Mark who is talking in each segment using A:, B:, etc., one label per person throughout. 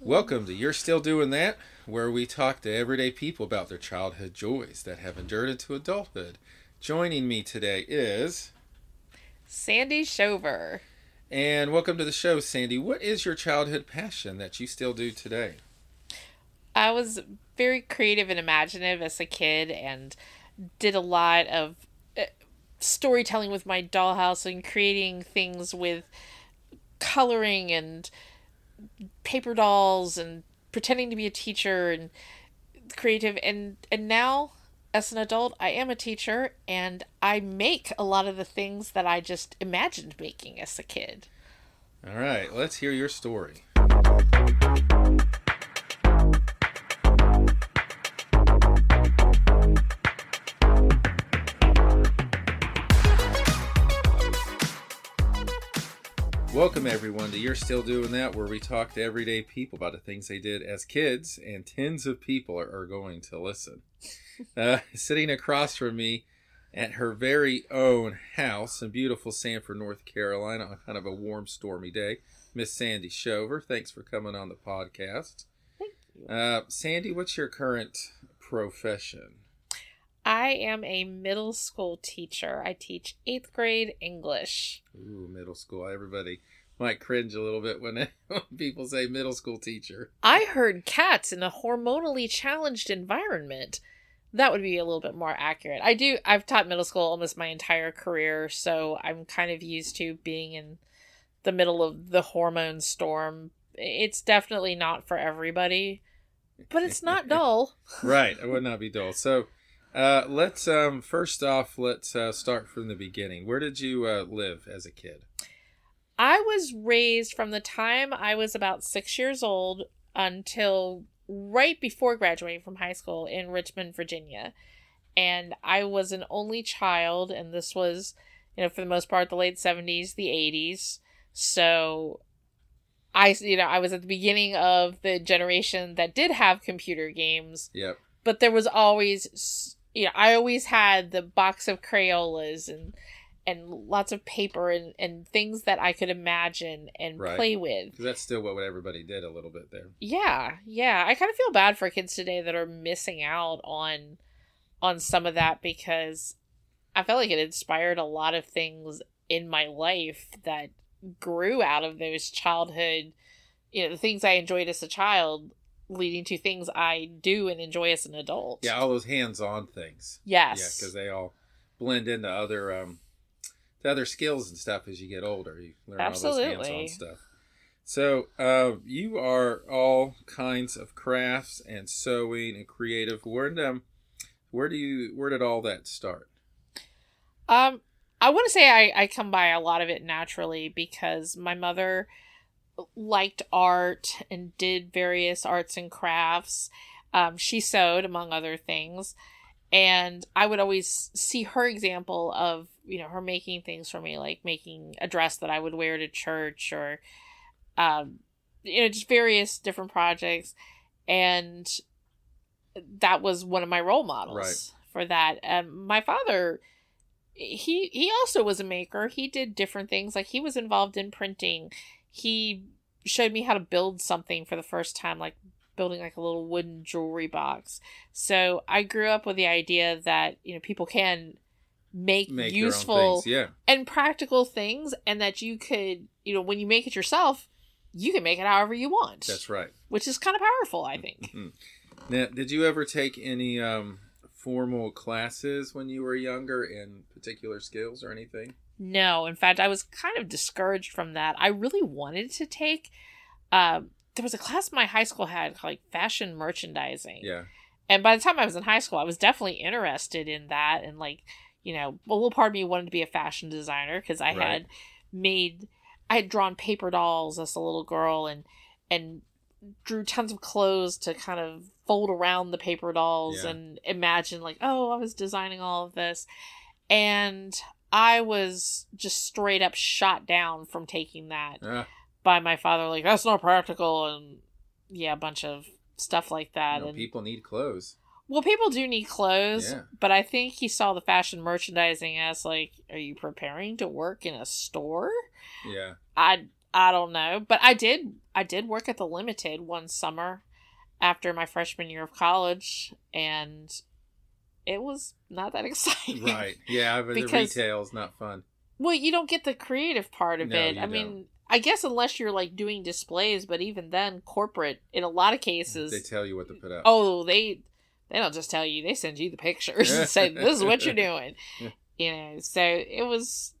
A: Welcome to You're Still Doing That, where we talk to everyday people about their childhood joys that have endured into adulthood. Joining me today is.
B: Sandi Shover.
A: And welcome to the show, Sandi. What is your childhood passion that you still do today?
B: I was very creative and imaginative as a kid and did a lot of uh, storytelling with my dollhouse and creating things with coloring and paper dolls and pretending to be a teacher and creative and and now as an adult I am a teacher and I make a lot of the things that I just imagined making as a kid.
A: All right, let's hear your story. Welcome, everyone, to You're Still Doing That, where we talk to everyday people about the things they did as kids, and tens of people are, are going to listen. Uh, sitting across from me at her very own house in beautiful Sanford, North Carolina, on kind of a warm, stormy day, Miss Sandi Shover. Thanks for coming on the podcast.
B: Thank you.
A: Uh, Sandi, what's your current profession?
B: I am a middle school teacher. I teach eighth grade English.
A: Ooh, middle school. Everybody might cringe a little bit when, when people say middle school teacher.
B: I heard cats in a hormonally challenged environment. That would be a little bit more accurate. I do, I've taught middle school almost my entire career, so I'm kind of used to being in the middle of the hormone storm. It's definitely not for everybody, but it's not dull.
A: right, it would not be dull. So, uh, let's um, first off, let's uh, start from the beginning. Where did you uh, live as a kid?
B: I was raised from the time I was about six years old until right before graduating from high school in Richmond, Virginia. And I was an only child, and this was, you know, for the most part, the late 70s, the 80s. So I, you know, I was at the beginning of the generation that did have computer games.
A: Yep.
B: But there was always, you know, I always had the box of Crayolas and and lots of paper and, and things that I could imagine and
A: Right.
B: play with.
A: That's still what everybody did a little bit there.
B: Yeah, yeah. I kind of feel bad for kids today that are missing out on on some of that because I felt like it inspired a lot of things in my life that grew out of those childhood, you know, the things I enjoyed as a child leading to things I do and enjoy as an adult.
A: Yeah, all those hands-on things.
B: Yes.
A: Yeah, because they all blend into other um, to other skills and stuff as you get older. You learn all those hands-on stuff. So uh, you are all kinds of crafts and sewing and creative. Where did um, where do you where did all that start?
B: Um, I want to say I, I come by a lot of it naturally because my mother liked art and did various arts and crafts. Um, she sewed, among other things. And I would always see her example of, you know, her making things for me, like making a dress that I would wear to church or, um, you know, just various different projects. And that was one of my role models
A: Right.
B: for that. Um, my father, he he also was a maker. He did different things. Like he was involved in printing. He showed me how to build something for the first time, like building like a little wooden jewelry box. So I grew up with the idea that you know people can make,
A: Make
B: useful
A: things. Yeah,
B: and practical things, and that you could you know when you make it yourself, you can make it however you want.
A: that's right.
B: which is kind of powerful, I think.
A: Now, did you ever take any um, formal classes when you were younger in particular skills or anything?
B: No, in fact, I was kind of discouraged from that. I really wanted to take. Um, there was a class my high school had called like fashion merchandising,
A: Yeah,
B: and by the time I was in high school, I was definitely interested in that. And like, you know, a little part of me wanted to be a fashion designer because I
A: Right.
B: had made, I had drawn paper dolls as a little girl, and and drew tons of clothes to kind of fold around the paper dolls
A: Yeah.
B: and imagine like, oh, I was designing all of this, and I was just straight up shot down from taking that
A: Ah,
B: by my father. Like that's not practical, and yeah, a bunch of stuff like that.
A: you know,
B: and
A: people need clothes.
B: well, people do need clothes,
A: Yeah.
B: but I think he saw the fashion merchandising as like, are you preparing to work in a store?
A: Yeah,
B: I I don't know, but I did. I did work at the Limited one summer after my freshman year of college, and it was not that exciting.
A: Right. Yeah, but
B: Because-
A: the retail's not fun.
B: Well, you don't get the creative part of
A: No,
B: it. I mean, I guess unless you're like doing displays, but even then, corporate in a lot of cases.
A: They tell you what to put up.
B: oh, they they don't just tell you; they send you the pictures and say, "This is what you're doing." You know, so it was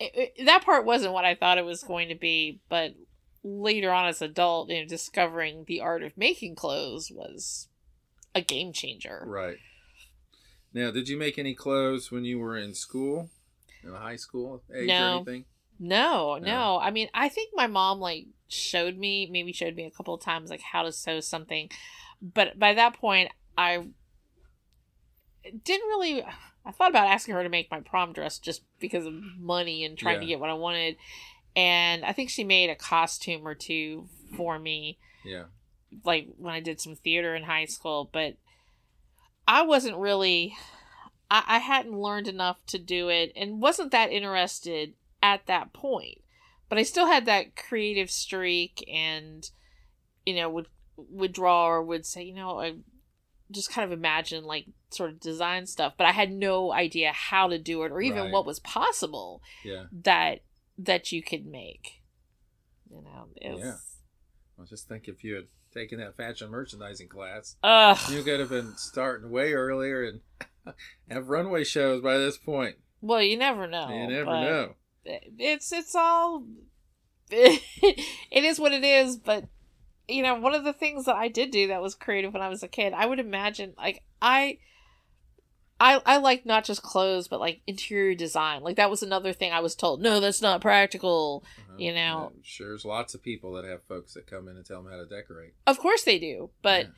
B: it, it- that part wasn't what I thought it was going to be, but later on as an adult, you know, discovering the art of making clothes was a game changer.
A: Right. Now, did you make any clothes when you were in school, in high school age
B: No.
A: or anything?
B: No,
A: Yeah.
B: no. I mean, I think my mom like showed me, maybe showed me a couple of times like how to sew something, but by that point, I didn't really. I thought about asking her to make my prom dress just because of money and trying to get what I wanted, and I think she made a costume or two for me,
A: Yeah.
B: like when I did some theater in high school, but I wasn't really. I, I hadn't learned enough to do it and wasn't that interested at that point. But I still had that creative streak and you know, would would draw or would say, you know, I just kind of imagine like sort of design stuff, but I had no idea how to do it or even
A: Right.
B: what was possible
A: Yeah.
B: that that you could make. You know, it's
A: Yeah. Well, just think if you had taken that fashion merchandising class,
B: Ugh.
A: you could have been starting way earlier and have runway shows by this point.
B: Well, you never know.
A: you never know.
B: It's it's all it is what it is, but you know, one of the things that I did do that was creative when I was a kid, I would imagine like I I I like not just clothes, but like interior design. Like that was another thing I was told. No, that's not practical.
A: Uh-huh.
B: You know-
A: I'm sure there's lots of people that have folks that come in and tell them how to decorate.
B: Of course they do, but
A: Yeah.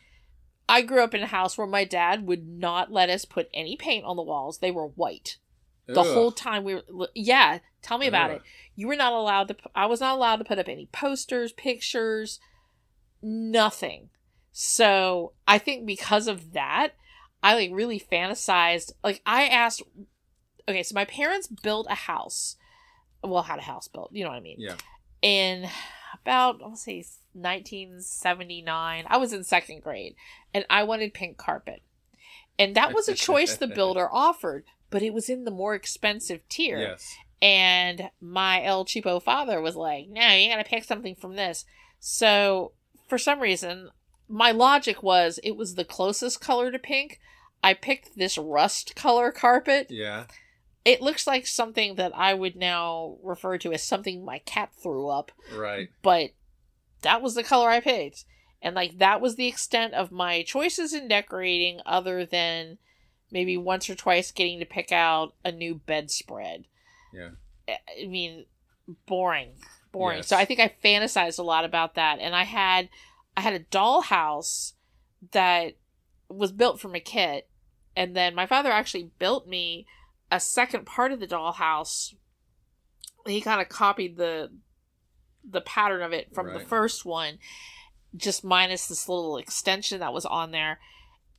B: I grew up in a house where my dad would not let us put any paint on the walls. They were white. The
A: Ugh.
B: whole time we were yeah, tell me about
A: Ugh.
B: it. You were not allowed to I was not allowed to put up any posters, pictures, nothing. So, I think because of that, I like really fantasized. Like I asked Okay, so my parents built a house. Well, had a house built, you know what I mean?
A: Yeah.
B: in about I'll say 1979. I was in second grade and I wanted pink carpet. And that was a choice the builder offered, but it was in the more expensive tier.
A: Yes.
B: And my El Cheapo father was like, no, you gotta pick something from this. So, for some reason, my logic was it was the closest color to pink. I picked this rust color carpet.
A: Yeah.
B: It looks like something that I would now refer to as something my cat threw up
A: Right.
B: but that was the color I picked. And like that was the extent of my choices in decorating, other than maybe once or twice getting to pick out a new bedspread.
A: Yeah.
B: I mean, boring, boring.
A: Yes.
B: So I think I fantasized a lot about that, and I had I had a dollhouse that was built from a kit, and then my father actually built me a second part of the dollhouse. He kind of copied the the pattern of it from the first one, just minus this little extension that was on there.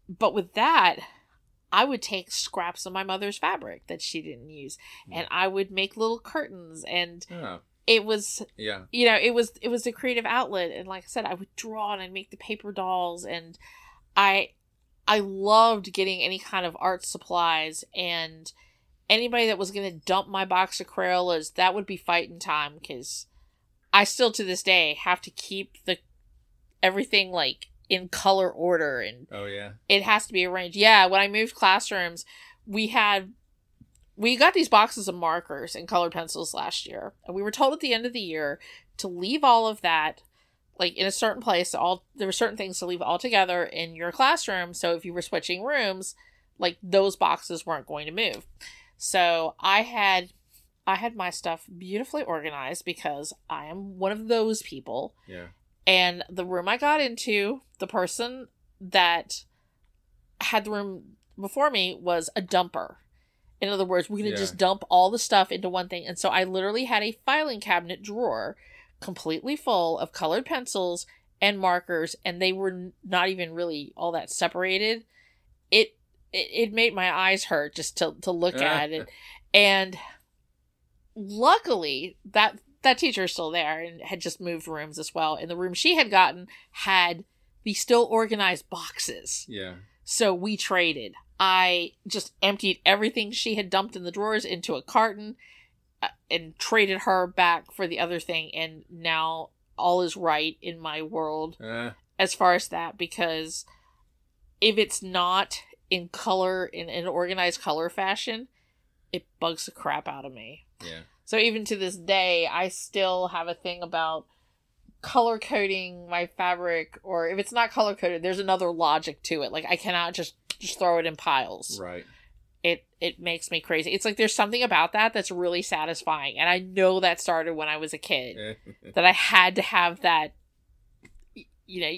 B: But with that, I would take scraps of my mother's fabric that she didn't use, hmm. and I would make little curtains, and
A: Oh,
B: it was
A: yeah.
B: you know it was it was a creative outlet and like i said i would draw and i'd make the paper dolls and i i loved getting any kind of art supplies and anybody that was going to dump my box of crayolas that would be fighting time because i still to this day have to keep the everything like in color order and
A: Oh, yeah.
B: it has to be arranged. Yeah, when I moved classrooms, we had we got these boxes of markers and colored pencils last year, and we were told at the end of the year to leave all of that like in a certain place. All there were certain things to leave all together in your classroom. So if you were switching rooms, like those boxes weren't going to move. So I had I had my stuff beautifully organized because I am one of those people.
A: Yeah.
B: And the room I got into, the person that had the room before me was a dumper. In other words, we're going to
A: Yeah.
B: just dump all the stuff into one thing. And so I literally had a filing cabinet drawer completely full of colored pencils and markers, and they were not even really all that separated. It it, it made my eyes hurt just to, to look at it. And luckily, that that teacher is still there and had just moved rooms as well. And the room she had gotten had the still organized boxes.
A: Yeah.
B: So we traded. I just emptied everything she had dumped in the drawers into a carton uh, and traded her back for the other thing. And now all is right in my world
A: Uh,
B: as far as that because if it's not in color in an organized color fashion, it bugs the crap out of me.
A: yeah.
B: So even to this day, I still have a thing about color coding my fabric or if it's not color coded, there's another logic to it. Like I cannot just just throw it in piles.
A: Right.
B: It it makes me crazy. It's like there's something about that that's really satisfying. And I know that started when I was a kid that I had to have that. You know,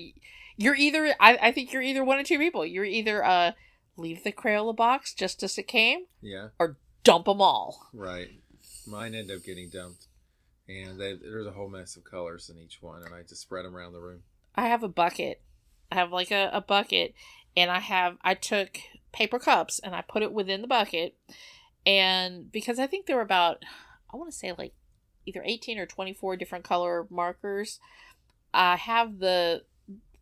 B: you're either I, I think you're either one of two people. You're either uh leave the Crayola box just as it came,
A: yeah.
B: Or dump them all.
A: Right. Mine end up getting dumped, and they, there's a whole mess of colors in each one, and I just spread them around the room.
B: I have a bucket. I have like a, a bucket, and I have I took paper cups and I put it within the bucket, and because I think there were about I want to say like either eighteen or twenty four different color markers, I have the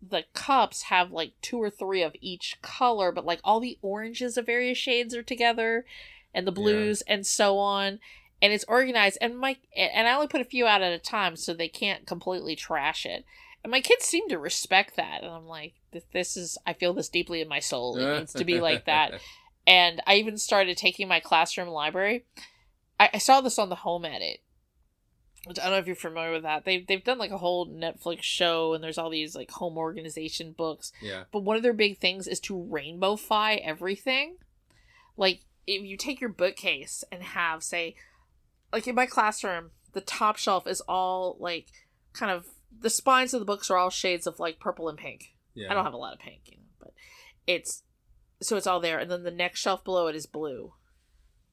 B: the cups have like two or three of each color, but like all the oranges of various shades are together, and the blues and so on. And it's organized, and my and I only put a few out at a time, so they can't completely trash it. And my kids seem to respect that. And I'm like, "Th- this is, I feel this deeply in my soul. It needs to be like that. And I even started taking my classroom library. I, I saw this on the Home Edit. I don't know if you're familiar with that. They've, they've done like a whole Netflix show, and there's all these like home organization books.
A: yeah.
B: But one of their big things is to rainbowfy everything. Like, if you take your bookcase and have, say, like in my classroom, the top shelf is all like kind of the spines of the books are all shades of like purple and pink.
A: Yeah.
B: I don't have a lot of pink, you know, but it's so it's all there. And then the next shelf below it is blue.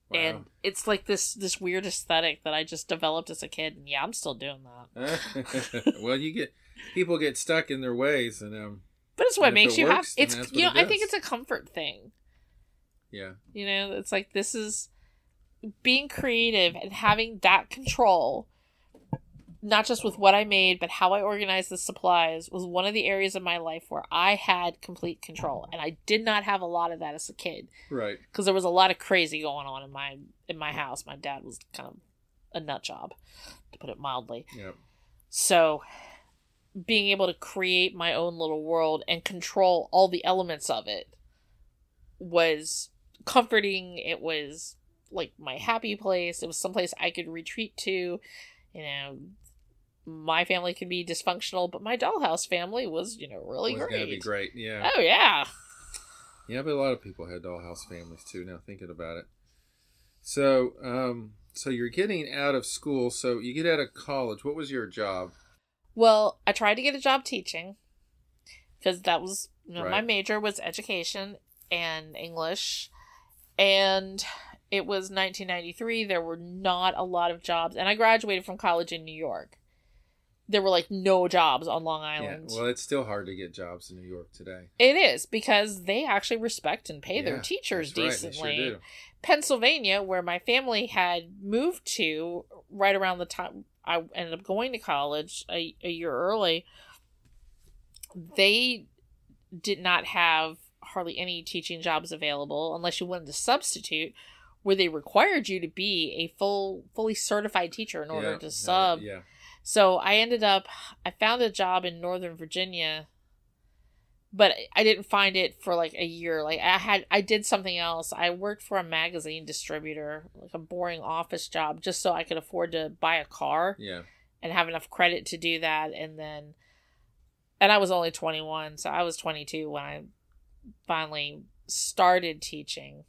A: Wow.
B: And it's like this this weird aesthetic that I just developed as a kid. And yeah, I'm still doing that.
A: well, you get people get stuck in their ways, and um,
B: But it's what makes
A: it
B: you happy. It's you know,
A: it
B: I think it's a comfort thing.
A: yeah,
B: You know, it's like this is being creative and having that control, not just with what I made, but how I organized the supplies, was one of the areas of my life where I had complete control, and I did not have a lot of that as a kid
A: right.
B: because there was a lot of crazy going on in my in my house. My dad was kind of a nut job, to put it mildly.
A: Yeah,
B: So, being able to create my own little world and control all the elements of it was comforting. It was like my happy place. It was someplace I could retreat to. You know, my family could be dysfunctional, but my dollhouse family was, you know, really
A: was
B: great.
A: gonna be great. Yeah,
B: Oh yeah.
A: yeah, but a lot of people had dollhouse families too. Now thinking about it, so um, so you're getting out of school. So you get out of college. What was your job?
B: Well, I tried to get a job teaching because that was you know, my major was education and English, and it was 1993. There were not a lot of jobs, and I graduated from college in New York. There were like no jobs on Long Island.
A: Yeah, well, it's still hard to get jobs in New York today.
B: it is because they actually respect and pay their teachers
A: that's right, they
B: decently.
A: sure do.
B: Pennsylvania, where my family had moved to right around the time I ended up going to college a, a year early, they did not have hardly any teaching jobs available unless you wanted to substitute, where they required you to be a full, fully certified teacher in order
A: Yeah,
B: to sub.
A: Yeah,
B: So I ended up, I found a job in Northern Virginia, but I didn't find it for like a year. Like I had, I did something else. I worked for a magazine distributor, like a boring office job, just so I could afford to buy a car
A: yeah.
B: and have enough credit to do that. And then, and I was only 21, so I was 22 when I finally started teaching.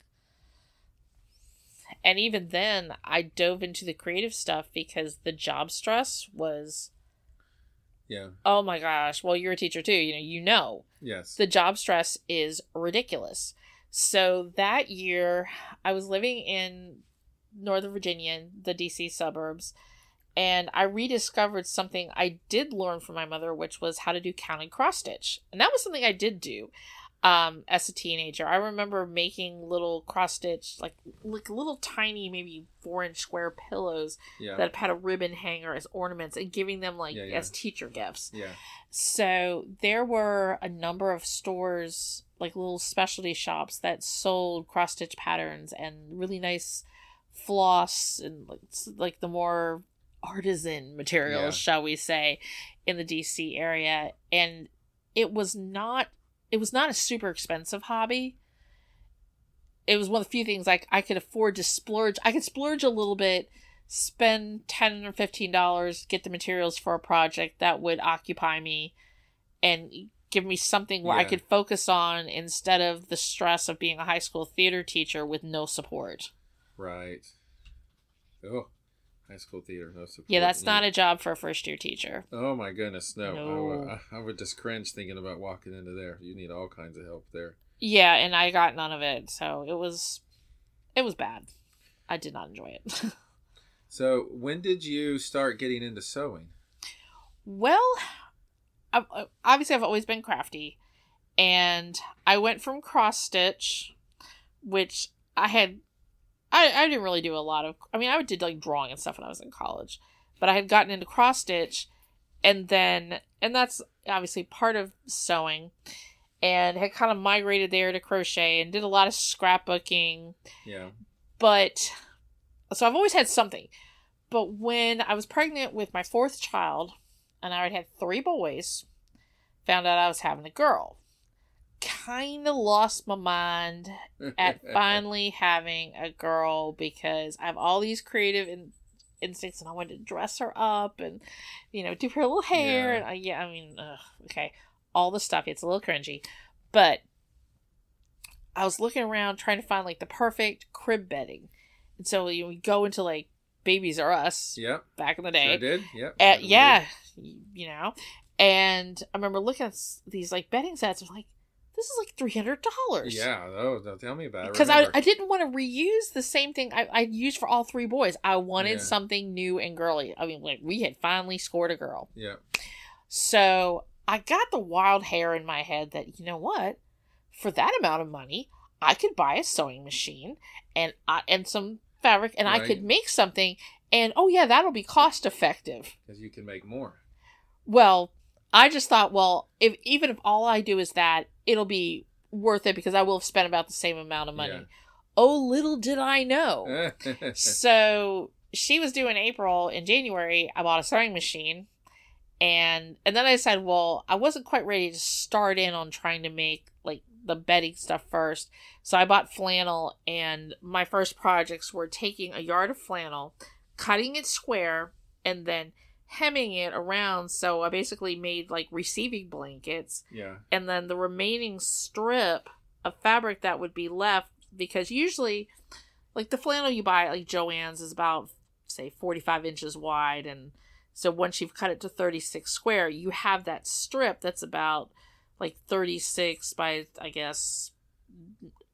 B: And even then, I dove into the creative stuff because the job stress was,
A: Yeah.
B: oh my gosh, well, you're a teacher too, you know, you know
A: Yes.
B: the job stress is ridiculous. So that year, I was living in Northern Virginia, the DC suburbs, and I rediscovered something I did learn from my mother, which was how to do counted cross stitch. And that was something I did do. Um as a teenager. I remember making little cross stitch like like little tiny maybe four inch square pillows
A: Yeah.
B: that had a ribbon hanger as ornaments and giving them like
A: Yeah, yeah.
B: as teacher gifts.
A: yeah.
B: So there were a number of stores, like little specialty shops that sold cross stitch patterns and really nice floss and like, like the more artisan materials, shall we say, in the DC area. And it was not it was not a super expensive hobby. It was one of the few things like I could afford to splurge. I could splurge a little bit, spend ten or fifteen dollars, get the materials for a project that would occupy me, and give me something where I could focus on instead of the stress of being a high school theater teacher with no support.
A: Right. Oh, high school theater, no support.
B: Yeah, that's not a job for a first year teacher.
A: Oh my goodness, no! I, would,
B: No.
A: I, I would just cringe thinking about walking into there. You need all kinds of help there.
B: Yeah, and I got none of it, so it was, it was bad. I did not enjoy it.
A: So, when did you start getting into sewing?
B: Well, I've, uh, obviously, I've always been crafty, and I went from cross stitch, which I had. I, I didn't really do a lot of. I mean, I did like drawing and stuff when I was in college, but I had gotten into cross stitch, and then and that's obviously part of sewing, and had kind of migrated there to crochet and did a lot of scrapbooking
A: Yeah.
B: but so I've always had something. But when I was pregnant with my fourth child, and I had had three boys, found out I was having a girl. Kind of lost my mind at finally having a girl because I have all these creative in- instincts, and I wanted to dress her up and you know do her little hair.
A: Yeah.
B: And I, yeah, I mean, ugh, okay, all the stuff. It's a little cringy, but I was looking around trying to find like the perfect crib bedding, and so you know, we go into like Babies R Us
A: Yep.
B: back in the
A: Sure
B: day.
A: did. Yep.
B: Uh,
A: I
B: yeah, you know, and I remember looking at these like bedding sets. I'm like, this is like three hundred dollars.
A: Yeah. Oh, don't tell me about it.
B: Because I, I didn't want to reuse the same thing I, I used for all three boys. I wanted
A: Yeah.
B: something new and girly. I mean, like we had finally scored a girl.
A: Yeah.
B: So I got the wild hair in my head that, you know what? For that amount of money, I could buy a sewing machine and I, and some fabric and I could make something and oh yeah, that'll be cost effective.
A: Because you can make more.
B: Well, I just thought, well, if even if all I do is that, it'll be worth it because I will have spent about the same amount of money.
A: Yeah.
B: Oh, little did I know. so she was due in April. In January, I bought a sewing machine, and and then I said, well, I wasn't quite ready to start in on trying to make like the bedding stuff first. So I bought flannel, and my first projects were taking a yard of flannel, cutting it square, and then hemming it around. So I basically made like receiving blankets
A: yeah.
B: and then the remaining strip of fabric that would be left because usually like the flannel you buy at like joann's is about say 45 inches wide and so once you've cut it to 36 square you have that strip that's about like 36 by i guess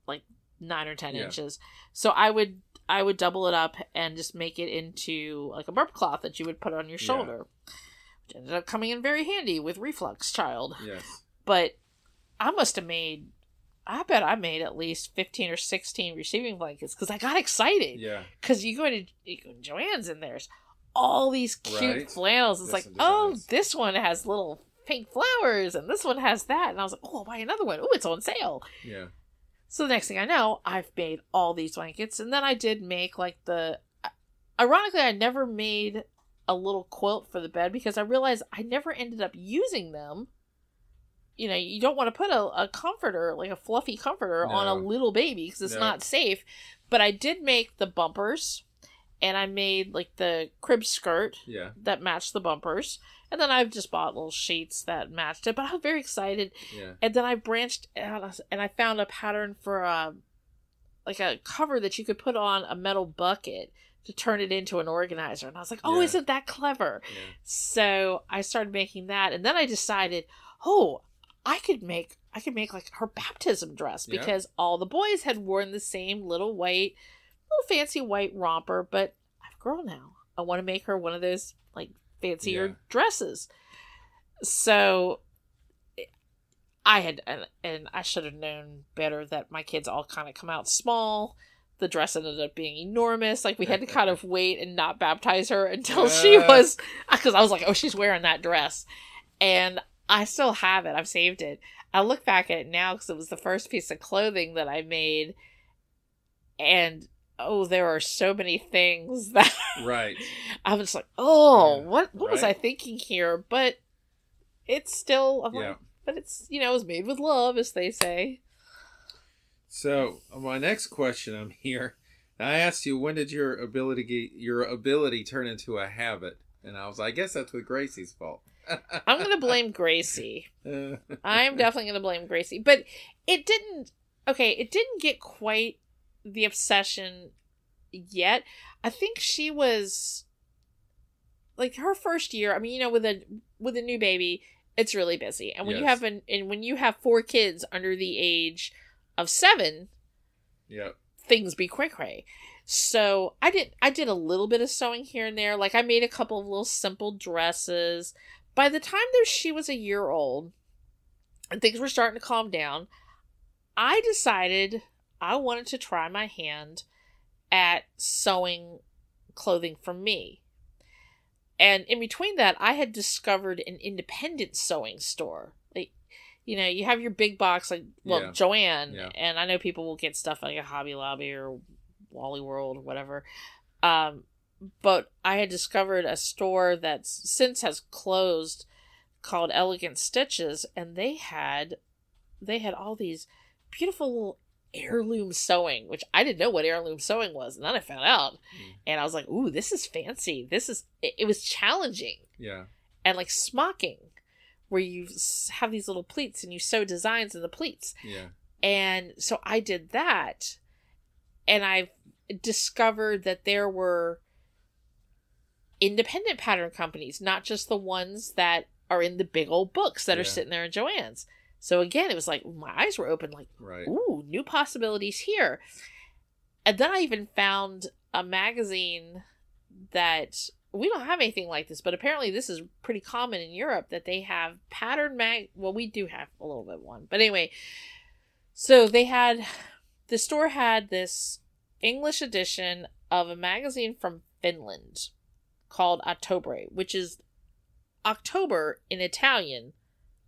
B: like 9 or 10
A: Yeah.
B: inches so i would i would double it up and just make it into like a burp cloth that you would put on your
A: Yeah.
B: shoulder which ended up coming in very handy with reflux child
A: Yes.
B: but I must have made. I bet I made at least fifteen or sixteen receiving blankets because I got excited.
A: Yeah.
B: Because you go to you go to Joann's and there's all these cute
A: Right.
B: flannels. It's like, oh, this one has little pink flowers, and this one has that. And I was like, oh, I'll buy another one. Oh, it's on sale.
A: Yeah.
B: So the next thing I know, I've made all these blankets, and then I did make like the. Ironically, I never made a little quilt for the bed because I realized I never ended up using them. You know, you don't want to put a, a comforter, like a fluffy comforter, on a little baby because it's
A: No.
B: not safe. But I did make the bumpers, and I made like the crib skirt
A: Yeah.
B: that matched the bumpers, and then I've just bought little sheets that matched it. But I was very excited
A: Yeah.
B: and then I branched out and I found a pattern for a like a cover that you could put on a metal bucket to turn it into an organizer. And I was like, "Oh,
A: Yeah.
B: isn't that clever?"
A: Yeah.
B: So I started making that, and then I decided, "Oh, I could make I could make like her baptism dress
A: Yeah.
B: because all the boys had worn the same little white, little fancy white romper, but I have a girl now. I want to make her one of those like fancier
A: Yeah.
B: dresses." So I had and, and I should have known better that my kids all kind of come out small. The dress ended up being enormous. Like we had to kind of wait and not baptize her until she
A: Uh.
B: was because I was like, oh, she's wearing that dress, and I still have it. I've saved it. I look back at it now because it was the first piece of clothing that I made, and oh, there are so many things that
A: Right.
B: I was like, oh,
A: Yeah,
B: what what was I thinking here? But it's still, I'm
A: Yeah.
B: like, but it's you know, it was made with love, as they say.
A: So my next question, I'm here. I asked you when did your ability get, your ability turn into a habit, and I was, I guess that's with Gracie's fault.
B: I'm gonna blame Gracie. I am definitely gonna blame Gracie, but it didn't. Okay, it didn't get quite the obsession yet. I think she was like her first year. I mean, you know, with a with a new baby, it's really busy, and when you have an and when you have four kids under the age of seven,
A: yeah.
B: things be quick cray. So I did I did a little bit of sewing here and there. Like I made a couple of little simple dresses. By the time that she was a year old and things were starting to calm down, I decided I wanted to try my hand at sewing clothing for me. And in between that, I had discovered an independent sewing store. Like, you know, you have your big box, like, well,
A: Yeah.
B: Joann,
A: Yeah.
B: and I know people will get stuff like a Hobby Lobby or Wally World or whatever. Um, but I had discovered a store that since has closed called Elegant Stitches, and they had they had all these beautiful little heirloom sewing, which I didn't know what heirloom sewing was, and then I found out,
A: Mm.
B: and I was like, "Ooh, this is fancy. This is." It, it was challenging
A: Yeah.
B: and like smocking, where you have these little pleats and you sew designs in the pleats,
A: Yeah.
B: and so I did that, and I discovered that there were independent pattern companies, not just the ones that are in the big old books that are sitting there in Joann's. So again, it was like my eyes were open, like,
A: Right.
B: ooh, new possibilities here. And then I even found a magazine that we don't have anything like this, but apparently this is pretty common in Europe that they have pattern mag. Well, we do have a little bit one, but anyway. So they had the store had this English edition of a magazine from Finland called Ottobre, which is October in Italian,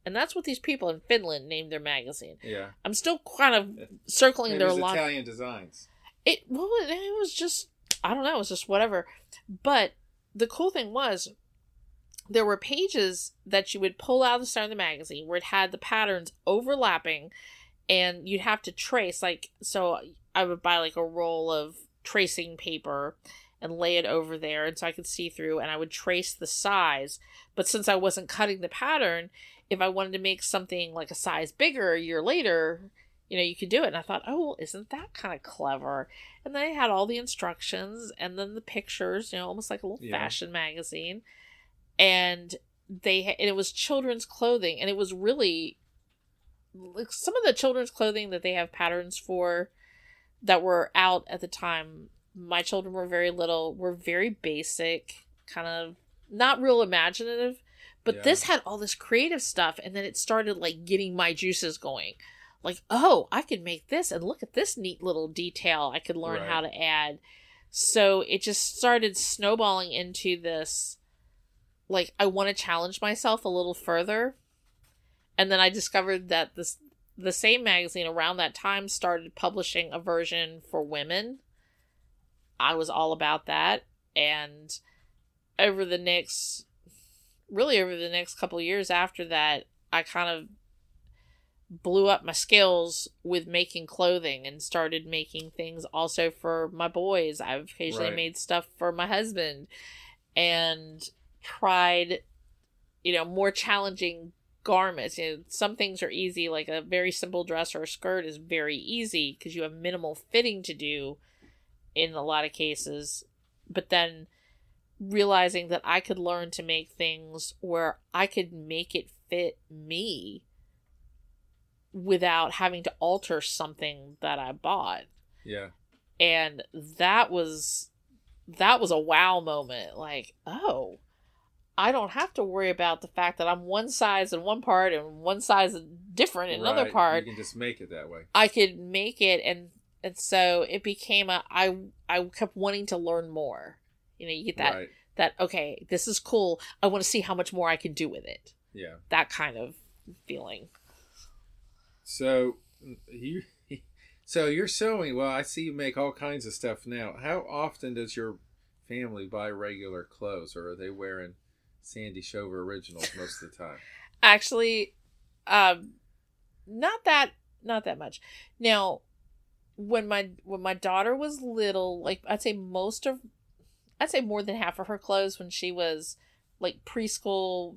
B: and that's what these people in Finland named their magazine.
A: Yeah.
B: I'm still kind of circling their line.
A: Italian designs.
B: It well, it, it was just I don't know, it was just whatever. But the cool thing was there were pages that you would pull out of the center of the magazine where it had the patterns overlapping and you'd have to trace like so I would buy like a roll of tracing paper and lay it over there and so I could see through and I would trace the size. But since I wasn't cutting the pattern, if I wanted to make something like a size bigger a year later, you know, you could do it. And I thought, oh, well, isn't that kind of clever? And then it had all the instructions and then the pictures, you know, almost like a little
A: Yeah.
B: fashion magazine. And they ha- and it was children's clothing, and it was really like some of the children's clothing that they have patterns for that were out at the time. My children were very little, were very basic, kind of not real imaginative. But
A: Yeah.
B: this had all this creative stuff, and then it started like getting my juices going like oh i could make this and look at this neat little detail i could learn
A: Right.
B: how to add so it just started snowballing into this like i want to challenge myself a little further and then i discovered that this the same magazine around that time started publishing a version for women i was all about that and over the next really over the next couple of years after that i kind of blew up my skills with making clothing and started making things also for my boys. I've occasionally
A: Right.
B: made stuff for my husband and tried, you know, more challenging garments. You know, some things are easy, like a very simple dress or a skirt is very easy because you have minimal fitting to do in a lot of cases. But then realizing that I could learn to make things where I could make it fit me without having to alter something that I bought.
A: Yeah.
B: And that was that was a wow moment. Like, oh, I don't have to worry about the fact that I'm one size in one part and one size different in another part
A: You can just make it that way.
B: I could make it and and so it became a I I kept wanting to learn more. You know, you get that
A: right.
B: that okay, this is cool. I want to see how much more I can do with it.
A: Yeah.
B: That kind of feeling.
A: So you so you're sewing. Well, I see you make all kinds of stuff now. How often does your family buy regular clothes, or are they wearing Sandi Shover originals most of the time?
B: Actually, um not that not that much. Now, when my when my daughter was little, like I'd say most of I'd say more than half of her clothes when she was like preschool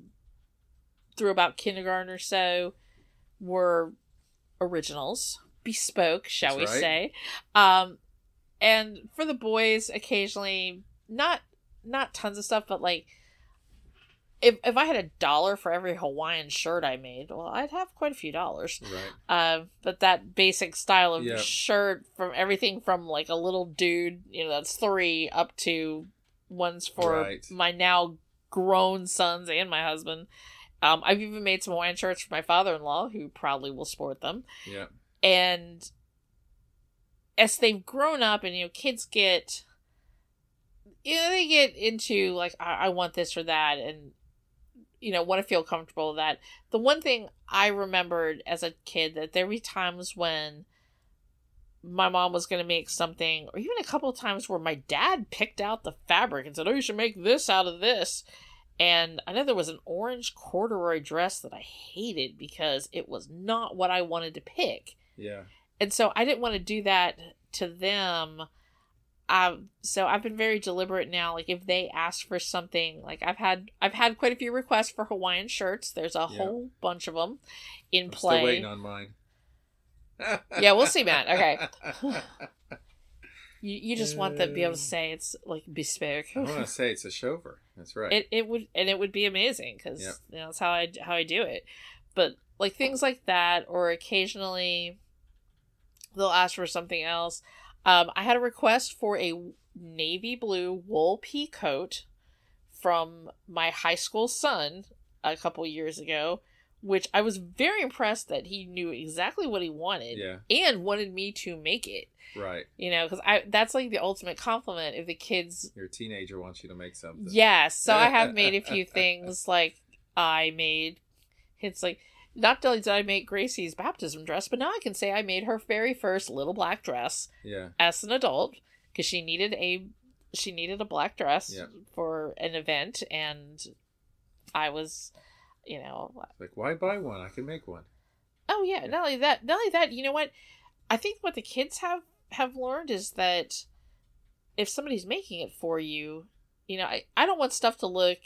B: through about kindergarten or so were originals, bespoke, shall
A: That's
B: we
A: right.
B: say. Um and for the boys occasionally not not tons of stuff but like if if I had a dollar for every Hawaiian shirt I made, well, I'd have quite a few dollars.
A: Right.
B: Uh, but that basic style of
A: Yeah.
B: shirt from everything from like a little dude, you know, that's three up to ones for
A: Right.
B: my now grown sons and my husband. Um, I've even made some Hawaiian shirts for my father in law, who probably will sport them.
A: Yeah.
B: And as they've grown up and, you know, kids get, you know, they get into like, I, I want this or that. And, you know, want to feel comfortable with that. The one thing I remembered as a kid that there were times when my mom was going to make something, or even a couple of times where my dad picked out the fabric and said, "Oh, you should make this out of this." And I know there was an orange corduroy dress that I hated because it was not what I wanted to pick,
A: Yeah.
B: and so I didn't want to do that to them. Um, so I've been very deliberate now. Like if they ask for something, like I've had, I've had quite a few requests for Hawaiian shirts. There's a
A: Yeah.
B: whole bunch of them in
A: I'm
B: play.
A: still waiting on mine.
B: Yeah, we'll see, Matt. Okay. You, you just want to be able to say it's like bespoke.
A: I want to say it's a Shover. That's right.
B: It it would and it would be amazing because you know that's how I how I do it. But like things like that, or occasionally they'll ask for something else. Um, I had a request for a navy blue wool pea coat from my high school son a couple years ago, which I was very impressed that he knew exactly what he wanted
A: yeah.
B: and wanted me to make it.
A: Right.
B: You know, because I that's like the ultimate compliment if the kids
A: Your teenager wants you to make something.
B: Yes, so I have made a few things like I made. It's like not only did I make Gracie's baptism dress, but now I can say I made her very first little black dress
A: Yeah.
B: as an adult because she needed a she needed a black dress
A: Yeah.
B: for an event, and I was, you know,
A: Like, why buy one? I can make one.
B: Oh yeah, not only that, not only that, you know what? I think what the kids have have learned is that if somebody's making it for you, you know, I, I don't want stuff to look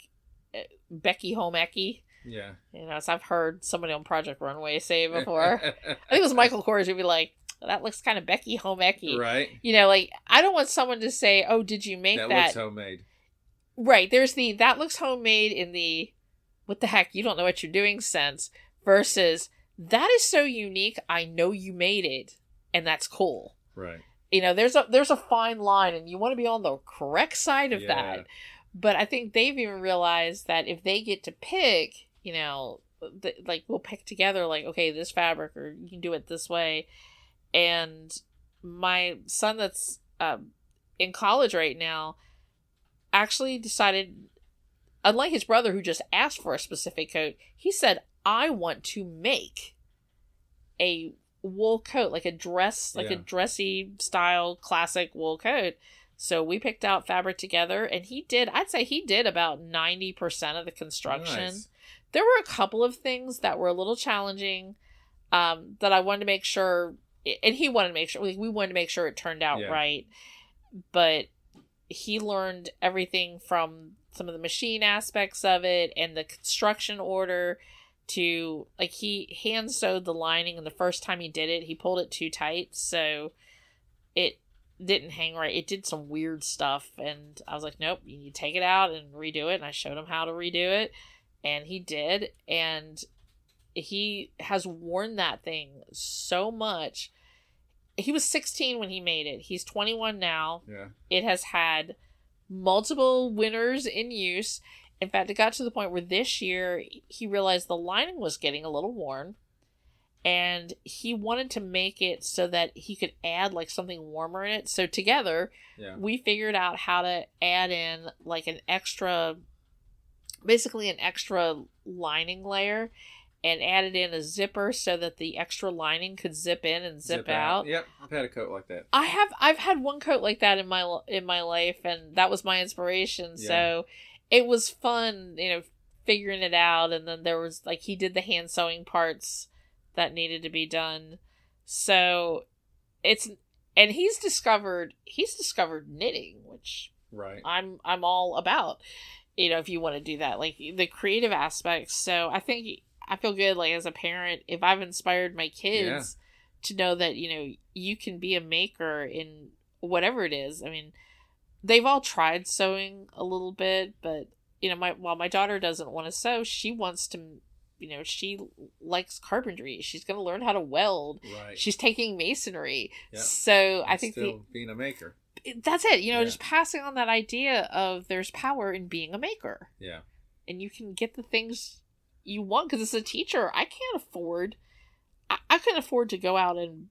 B: eh, Becky Homecky.
A: Yeah.
B: You know, as I've heard somebody on Project Runway say before. I think it was Michael Kors who'd be like, "That looks kind of Becky Homecky."
A: right.
B: You know, like I don't want someone to say, "Oh, did you make
A: That,
B: that?"
A: looks homemade.
B: Right. There's the that looks homemade in the what the heck, you don't know what you're doing sense versus that is so unique, I know you made it and that's cool.
A: Right.
B: You know, there's a there's a fine line and you want to be on the correct side of
A: Yeah.
B: that. But I think they've even realized that if they get to pick, you know, th- like we'll pick together like okay, this fabric or you can do it this way. And my son that's um, in college right now actually decided unlike his brother who just asked for a specific coat he said i want to make a wool coat like a dress like a dressy style classic wool coat so we picked out fabric together and he did i'd say he did about 90% of the construction
A: Nice.
B: There were a couple of things that were a little challenging um, that I wanted to make sure, and he wanted to make sure, like, we wanted to make sure it turned out
A: Yeah.
B: right. But he learned everything from some of the machine aspects of it and the construction order to, like, he hand sewed the lining, and the first time he did it, he pulled it too tight. So it didn't hang right. It did some weird stuff. And I was like, nope, you need to take it out and redo it. And I showed him how to redo it and he did and he has worn that thing so much he was 16 when he made it he's 21 now
A: Yeah.
B: it has had multiple winners in use in fact it got to the point where this year he realized the lining was getting a little worn and he wanted to make it so that he could add like something warmer in it. So together,
A: Yeah.
B: we figured out how to add in like an extra basically an extra lining layer and added in a zipper so that the extra lining could zip in and zip, out.
A: Yep. I've had a coat like that.
B: I have I've had one coat like that in my in my life and that was my inspiration.
A: Yeah.
B: So it was fun, you know, figuring it out and then there was like he did the hand sewing parts that needed to be done. So it's and he's discovered he's discovered knitting, which
A: Right.
B: I'm I'm all about. You know, if you want to do that, like the creative aspects. So I think I feel good, like as a parent, if I've inspired my kids to know that you know you can be a maker in whatever it is. I mean, they've all tried sewing a little bit, but you know, my while my daughter doesn't want to sew, she wants to. You know, she likes carpentry. She's going to learn how to weld.
A: Right.
B: She's taking masonry.
A: Yep.
B: So I
A: And
B: think the,
A: being a maker.
B: That's it you know
A: Yeah.
B: just passing on that idea of there's power in being a maker
A: Yeah.
B: and you can get the things you want because as a teacher i can't afford I, I couldn't afford to go out and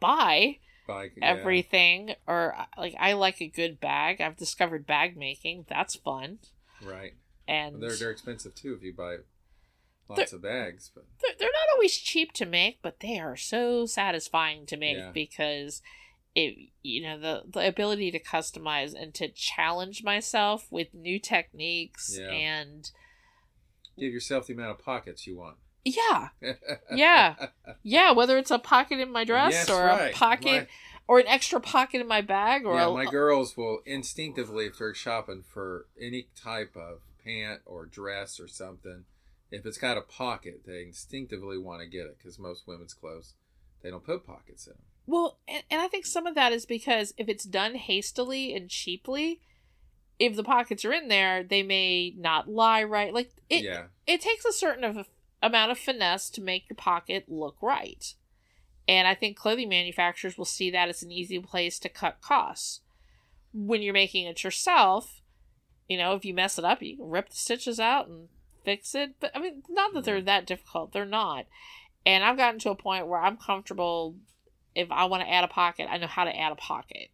B: buy
A: Bike. yeah.
B: everything or uh, like i like a good bag i've discovered bag making that's fun
A: Right.
B: and
A: They're they're expensive too if you buy lots of bags, but
B: they're, they're not always cheap to make, but they are so satisfying to make
A: Yeah.
B: because it you know the the ability to customize and to challenge myself with new techniques
A: Yeah.
B: and
A: give yourself the amount of pockets you want.
B: yeah Yeah. yeah whether it's a pocket in my dress
A: Yes,
B: or
A: right.
B: a pocket
A: My-
B: or an extra pocket in my bag or
A: yeah,
B: a,
A: my girls will instinctively, if they're shopping for any type of pant or dress or something, if it's got a pocket, they instinctively want to get it because most women's clothes they don't put pockets in them.
B: Well, and, and I think some of that is because if it's done hastily and cheaply, if the pockets are in there, they may not lie right. Like it,
A: yeah,
B: it takes a certain of amount of finesse to make your pocket look right. And I think clothing manufacturers will see that as an easy place to cut costs. When you're making it yourself, you know, if you mess it up, you can rip the stitches out and fix it. But I mean, not that they're mm-hmm. that difficult. They're not. And I've gotten to a point where I'm comfortable if I want to add a pocket, I know how to add a pocket.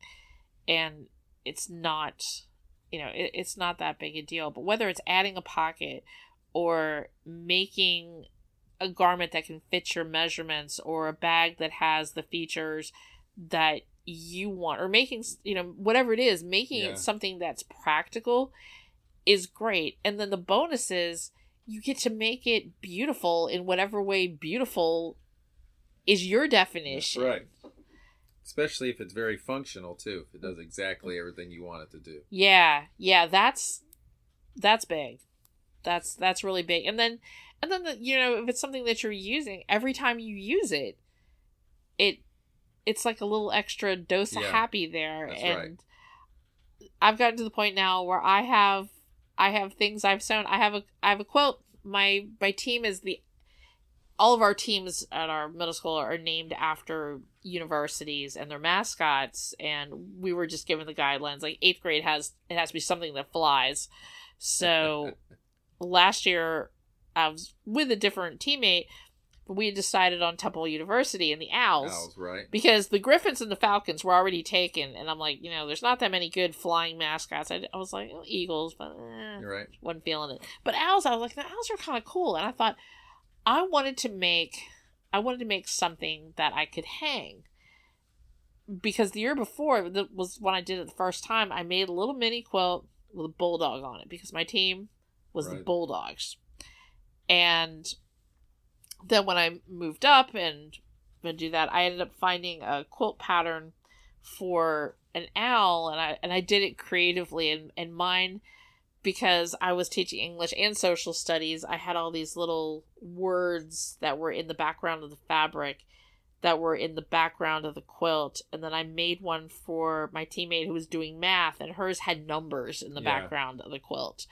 B: And it's not, you know, it, it's not that big a deal. But whether it's adding a pocket or making a garment that can fit your measurements or a bag that has the features that you want or making you know whatever it is making
A: Yeah.
B: it something that's practical is great and then the bonus is you get to make it beautiful in whatever way beautiful is your
A: that's
B: definition
A: right. Especially if it's very functional too. If it does exactly everything you want it to do.
B: Yeah, yeah, that's that's big. That's that's really big. And then and then the, you know, if it's something that you're using, every time you use it, it it's like a little extra dose of happy there.
A: that's
B: and
A: right.
B: I've gotten to the point now where I have I have things I've sewn. I have a I have a quilt. My my team is the all of our teams at our middle school are named after universities and their mascots and we were just given the guidelines like eighth grade has it has to be something that flies so last year i was with a different teammate but we had decided on temple university and the owls
A: Owls, right?
B: because the griffins and the falcons were already taken and i'm like you know there's not that many good flying mascots i, I was like oh, eagles but eh,
A: You're right.
B: wasn't feeling it. But owls, I was like, the owls are kind of cool, and I thought I wanted to make, I wanted to make something that I could hang. Because the year before that was when I did it the first time. I made a little mini quilt with a bulldog on it because my team was the bulldogs, and then when I moved up and to do that, I ended up finding a quilt pattern for an owl, and I and I did it creatively, and and mine because I was teaching English and social studies, I had all these little words that were in the background of the fabric that were in the background of the quilt. And then I made one for my teammate who was doing math, and hers had numbers in the
A: Yeah.
B: background of the quilt.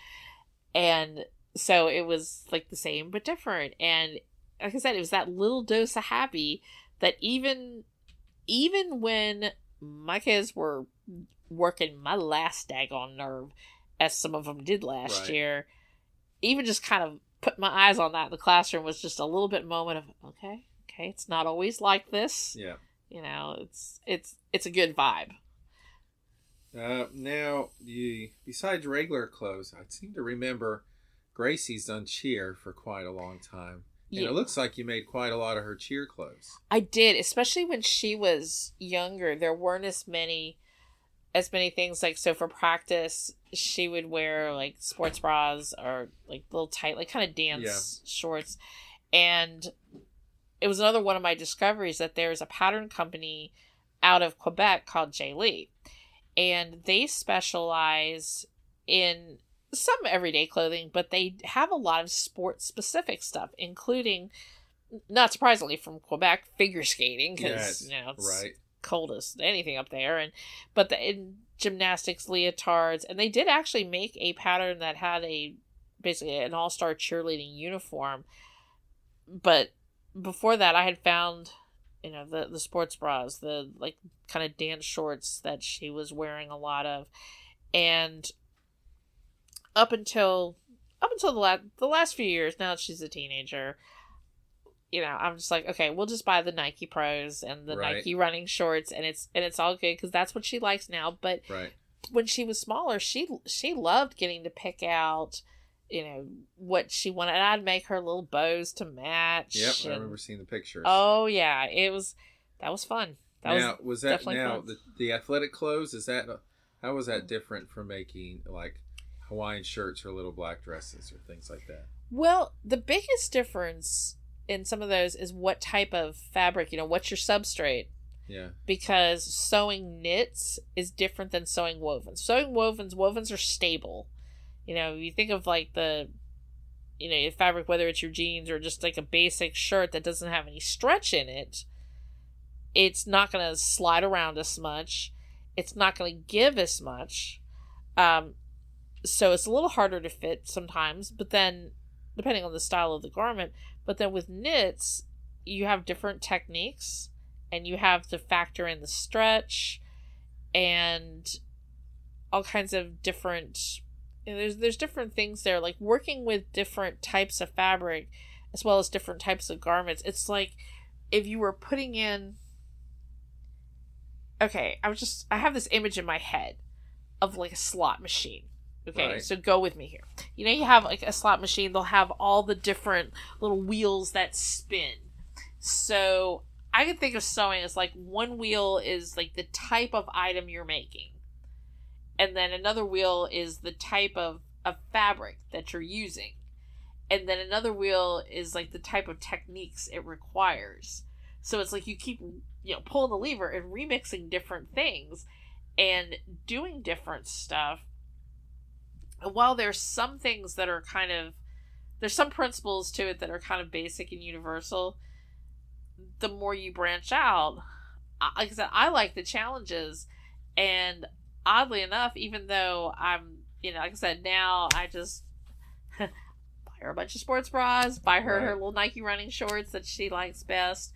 B: And so it was like the same but different. And like I said, it was that little dose of happy that even even when my kids were working my last daggone nerve, as some of them did last
A: Right.
B: year, even just kind of put my eyes on that in the classroom was just a little bit moment of okay, okay, it's not always like this.
A: Yeah.
B: You know, it's it's it's a good vibe.
A: Uh, now, you besides regular clothes, I seem to remember Gracie's done cheer for quite a long time. And
B: Yeah.
A: it looks like you made quite a lot of her cheer clothes.
B: I did, especially when she was younger. There weren't as many as many things like so for practice she would wear like sports bras or like little tight like kind of dance shorts and it was another one of my discoveries that there's a pattern company out of Quebec called Jalie and they specialize in some everyday clothing but they have a lot of sports specific stuff including not surprisingly from Quebec figure skating because
A: Yes,
B: you know
A: Right.
B: Coldest anything up there and but the in gymnastics leotards and they did actually make a pattern that had a basically an all-star cheerleading uniform but before that i had found you know the the sports bras the like kind of dance shorts that she was wearing a lot of and up until up until the last the last few years now she's a teenager you know i'm just like okay we'll just buy the nike pros and the
A: Right.
B: nike running shorts and it's and it's all good because that's what she likes now but
A: Right.
B: when she was smaller she she loved getting to pick out you know what she wanted and i'd make her little bows to match
A: Yep. I remember seeing the pictures.
B: oh yeah it was that was fun that
A: now,
B: was
A: was, that
B: definitely
A: now
B: fun.
A: the, the athletic clothes? Is that how was that different from making like Hawaiian shirts or little black dresses or things like that?
B: Well, the biggest difference in some of those is what type of fabric, you know, what's your substrate?
A: Yeah.
B: Because sewing knits is different than sewing wovens. Sewing wovens, wovens are stable. You know, you think of like the, you know, your fabric, whether it's your jeans or just like a basic shirt that doesn't have any stretch in it, it's not going to slide around as much. It's not going to give as much. Um, so it's a little harder to fit sometimes, but then depending on the style of the garment. But then with knits, you have different techniques and you have to factor in the stretch and all kinds of different you know, there's there's different things there. Like working with different types of fabric as well as different types of garments it's like if you were putting in okay i was just i have this image in my head of like a slot machine okay
A: Right.
B: so go with me here. You know you have like a slot machine they'll have all the different little wheels that spin. So i can think of sewing as like one wheel is like the type of item you're making and then another wheel is the type of, of fabric that you're using and then another wheel is like the type of techniques it requires. So it's like you keep you know pulling the lever and remixing different things and doing different stuff and while there's some things that are kind of there's some principles to it that are kind of basic and universal the more you branch out like i said i like the challenges. And oddly enough even though i'm you know like i said now i just buy her a bunch of sports bras buy her her little nike running shorts that she likes best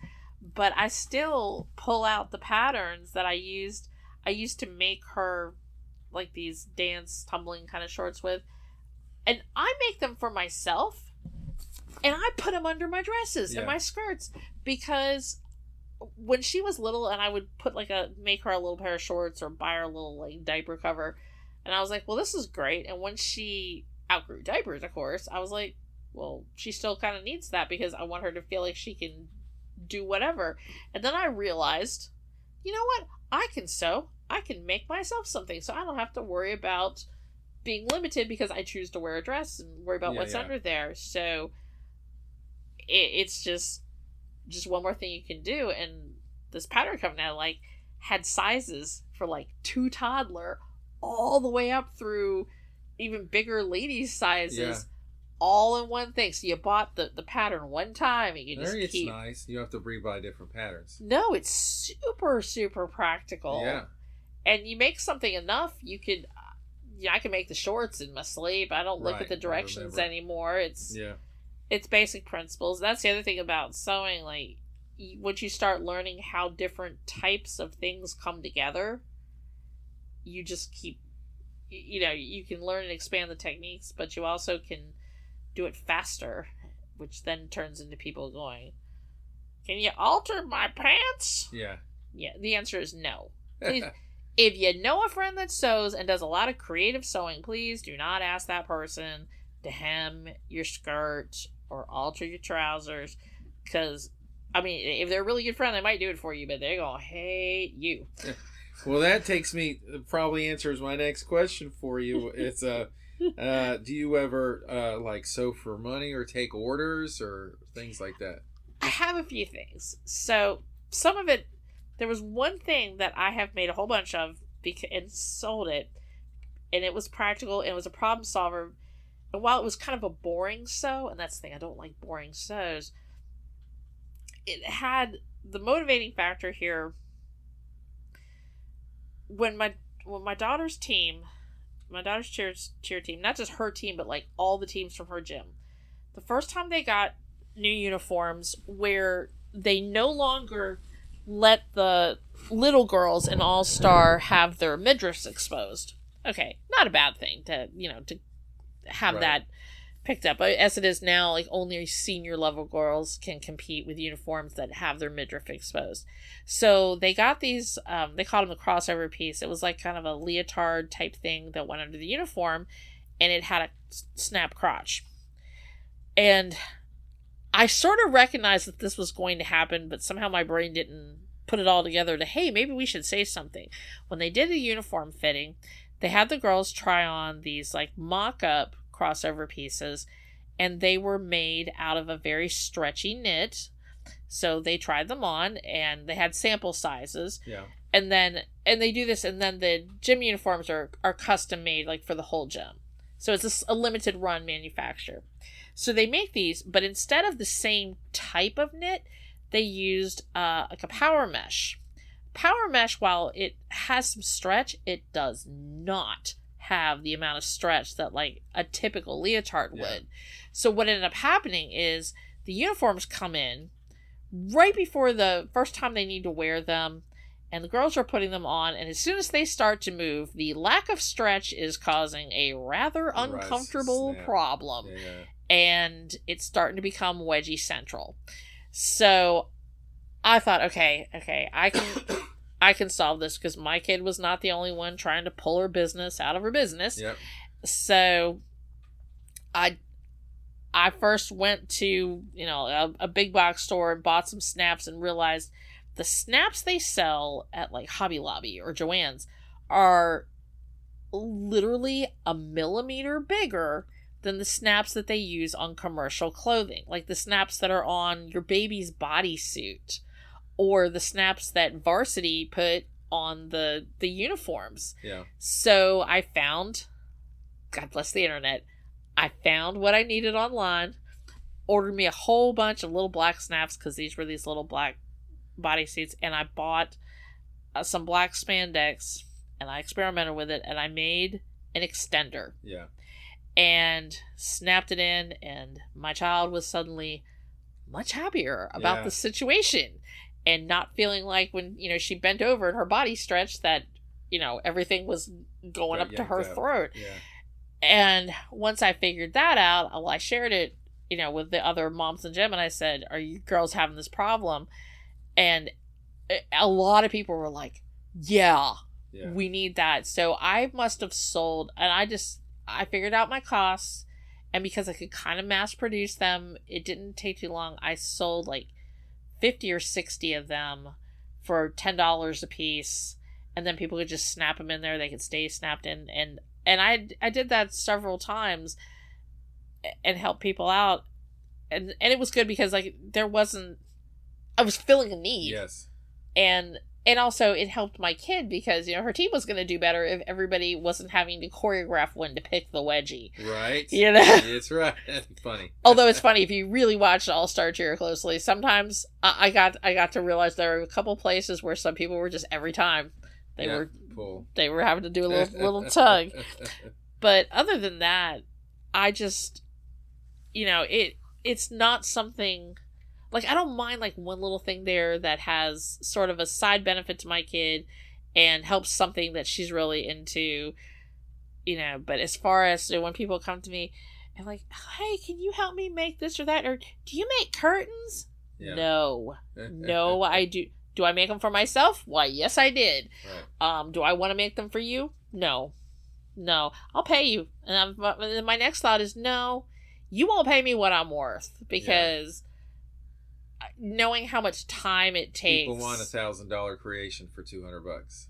B: but i still pull out the patterns that i used i used to make her like these dance tumbling kind of shorts with and i make them for myself and i put them under my dresses
A: Yeah.
B: and my skirts because when she was little and i would put like a make her a little pair of shorts or buy her a little like diaper cover and i was like well this is great and when she outgrew diapers of course i was like well she still kind of needs that because i want her to feel like she can do whatever and then i realized you know what i can sew i can make myself something so i don't have to worry about being limited because i choose to wear a dress and worry about
A: Yeah,
B: what's
A: yeah.
B: under there so it, it's just just one more thing you can do and this pattern company I like had sizes for like two toddler all the way up through even bigger ladies sizes
A: Yeah.
B: all in one thing so you bought the, the pattern one time and you just
A: There, it's
B: keep
A: nice. You don't have to rebuy different patterns.
B: no it's super super practical
A: Yeah.
B: And you make something enough you could yeah i can make the shorts in my sleep i don't look
A: Right,
B: at the directions anymore it's
A: Yeah.
B: it's basic principles. That's the other thing about sewing. Like, once you start learning how different types of things come together, you just keep, you know, you can learn and expand the techniques, but you also can do it faster, which then turns into people going, Can you alter my pants?
A: Yeah.
B: Yeah, the answer is no. Please, if you know a friend that sews and does a lot of creative sewing, please do not ask that person to hem your skirt or alter your trousers. Because, I mean, if they're a really good friend, they might do it for you, but they're going to hate you.
A: Well, that takes me probably answers my next question for you. It's uh, uh, do you ever uh like sew for money or take orders or things like that?
B: I have a few things. So, some of it, there was one thing that I have made a whole bunch of beca- and sold it, and it was practical and it was a problem solver. And while it was kind of a boring sew, and that's the thing, I don't like boring sews, it had the motivating factor here when my when my daughter's team my daughter's cheer cheer team not just her team but like all the teams from her gym the first time they got new uniforms where they no longer let the little girls in all star have their midriffs exposed. Okay not a bad thing to you know to have
A: Right.
B: that picked up. As it is now like only senior level girls can compete with uniforms that have their midriff exposed. So they got these um, they called them the crossover piece. It was like kind of a leotard type thing that went under the uniform and it had a snap crotch. And i sort of recognized that this was going to happen but somehow my brain didn't put it all together to hey maybe we should say something. When they did a uniform fitting they had the girls try on these like mock-up crossover pieces and they were made out of a very stretchy knit. So they tried them on and they had sample sizes.
A: Yeah.
B: and then and they do this and then the gym uniforms are are custom made like for the whole gym. So it's a limited run manufacturer so they make these but instead of the same type of knit they used uh, like a power mesh power mesh while it has some stretch it does not have the amount of stretch that like a typical leotard
A: Yeah.
B: would so what ended up happening is the uniforms come in right before the first time they need to wear them and the girls are putting them on and as soon as they start to move the lack of stretch is causing a rather uncomfortable problem
A: Yeah.
B: And it's starting to become wedgie central so i thought okay okay i can i can solve this because my kid was not the only one trying to pull her business out of her business
A: Yep.
B: so i i first went to you know a, a big box store and bought some snaps and realized the snaps they sell at like hobby lobby or Joann's are literally a millimeter bigger than the snaps that they use on commercial clothing like the snaps that are on your baby's bodysuit or the snaps that varsity put on the the uniforms
A: Yeah.
B: so I found, God bless the internet, I found what I needed online, ordered me a whole bunch of little black snaps because these were these little black bodysuits, and I bought uh, some black spandex and I experimented with it and I made an extender
A: Yeah.
B: And snapped it in, and my child was suddenly much happier about
A: Yeah.
B: the situation and not feeling like when you know she bent over and her body stretched that you know everything was going
A: Got
B: up to her
A: out.
B: throat
A: Yeah.
B: and once i figured that out well i shared it you know with the other moms in gym and i said are you girls having this problem and a- a lot of people were like yeah
A: Yeah.
B: we need that. So I must have sold, and I just I figured out my costs, and because I could kind of mass produce them, it didn't take too long. I sold like fifty or sixty of them for ten dollars a piece, and then people could just snap them in there. They could stay snapped in, and and I I did that several times, and help people out, and and it was good because like there wasn't. I was filling a need
A: Yes.
B: and and also it helped my kid because you know her team was going to do better if everybody wasn't having to choreograph when to pick the wedgie
A: Right.
B: you know
A: It's right. That's funny.
B: although it's funny if you really watch all star cheer closely sometimes I, I got i got to realize there were a couple places where some people were just every time they
A: Yeah.
B: were
A: Cool.
B: they were having to do a little little tug but other than that i just you know it it's not something like i don't mind like one little thing there that has sort of a side benefit to my kid and helps something that she's really into you know but as far as you know, when people come to me and like hey can you help me make this or that or do you make curtains
A: Yeah.
B: No. No, I do. Do I make them for myself? Why, yes, I did.
A: Right.
B: Um, do I want to make them for you? No, no. I'll pay you. And I'm, my next thought is no, you won't pay me what I'm worth because knowing how much time it takes.
A: People want a thousand dollar creation for two hundred bucks.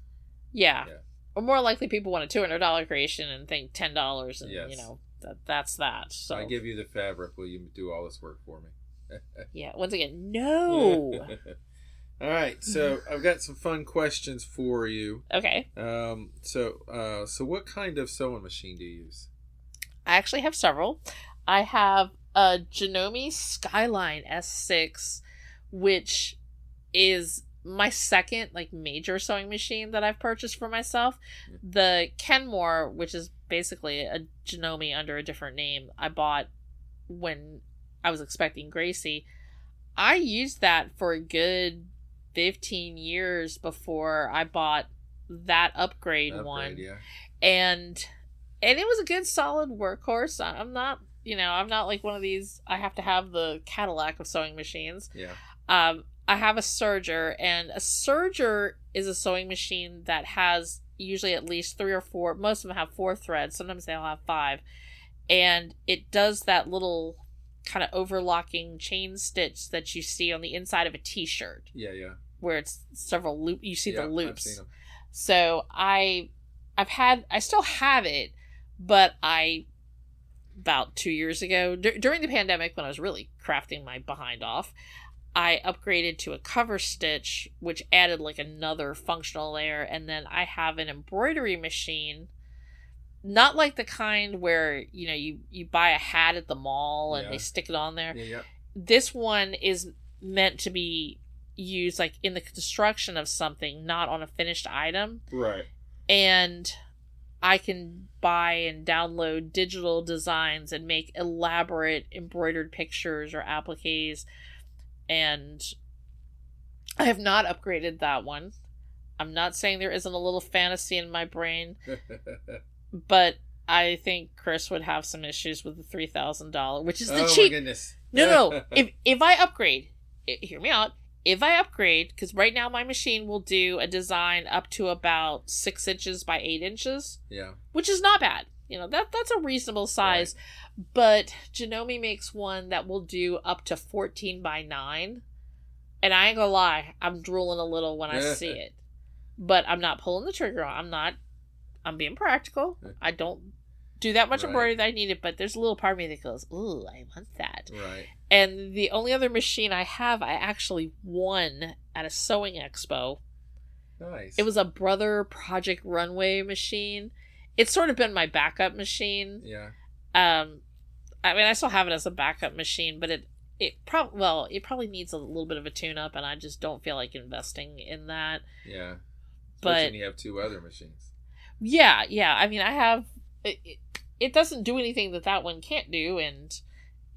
B: yeah.
A: Yeah.
B: Or more likely, people want a two hundred dollar creation and think ten dollars, and
A: Yes.
B: you know that that's that. So
A: I give you the fabric. Will you do all this work for me?
B: yeah. Once again, no.
A: all right. So I've got some fun questions for you.
B: okay.
A: Um. So, uh, so what kind of sewing machine do you use?
B: I actually have several. I have a Janome Skyline S6, which is my second like major sewing machine that I've purchased for myself. Mm-hmm. The Kenmore, which is basically a Janome under a different name, I bought when I was expecting Gracie. I used that for a good 15 years before I bought that upgrade,
A: Upgrade,
B: one
A: Yeah.
B: and and it was a good solid workhorse i'm not you know i'm not like one of these i have to have the cadillac of sewing machines
A: Yeah.
B: Um i have a serger and a serger is a sewing machine that has usually at least three or four most of them have four threads sometimes they'll have five and it does that little kind of overlocking chain stitch that you see on the inside of a t-shirt
A: Yeah. Yeah.
B: where it's several loop you see
A: Yeah,
B: the
A: I've
B: loops so I I've had I still have it, but I about 2 years ago dur- during the pandemic when I was really crafting my behind off, I upgraded to a cover stitch which added like another functional layer and then I have an embroidery machine not like the kind where you know you you buy a hat at the mall and
A: Yeah.
B: they stick it on there
A: Yeah. Yeah.
B: this one is meant to be used like in the construction of something not on a finished item
A: Right.
B: and i can buy and download digital designs and make elaborate embroidered pictures or appliques and i have not upgraded that one i'm not saying there isn't a little fantasy in my brain but i think chris would have some issues with the $3000 which is the
A: oh
B: cheap
A: my goodness.
B: no, no. if if I upgrade, hear me out. If I upgrade, because right now my machine will do a design up to about six inches by eight inches,
A: yeah.
B: which is not bad. You know that that's a reasonable size. But Janome makes one that will do up to fourteen by nine, and I ain't gonna lie, I'm drooling a little when I see it. But I'm not pulling the trigger. on I'm not. I'm being practical. I don't do that much
A: Right.
B: embroidery that I need it, but there's a little part of me that goes, "Ooh, I want that."
A: Right.
B: And the only other machine I have, I actually won at a sewing expo.
A: Nice.
B: It was a Brother Project Runway machine. It's sort of been my backup machine.
A: Yeah.
B: Um, I mean, I still have it as a backup machine, but it it prob well, it probably needs a little bit of a tune up, and I just don't feel like investing in that.
A: Yeah.
B: But-
A: you have two other machines.
B: Yeah, yeah. I mean, I have it. It, it doesn't do anything that that one can't do, and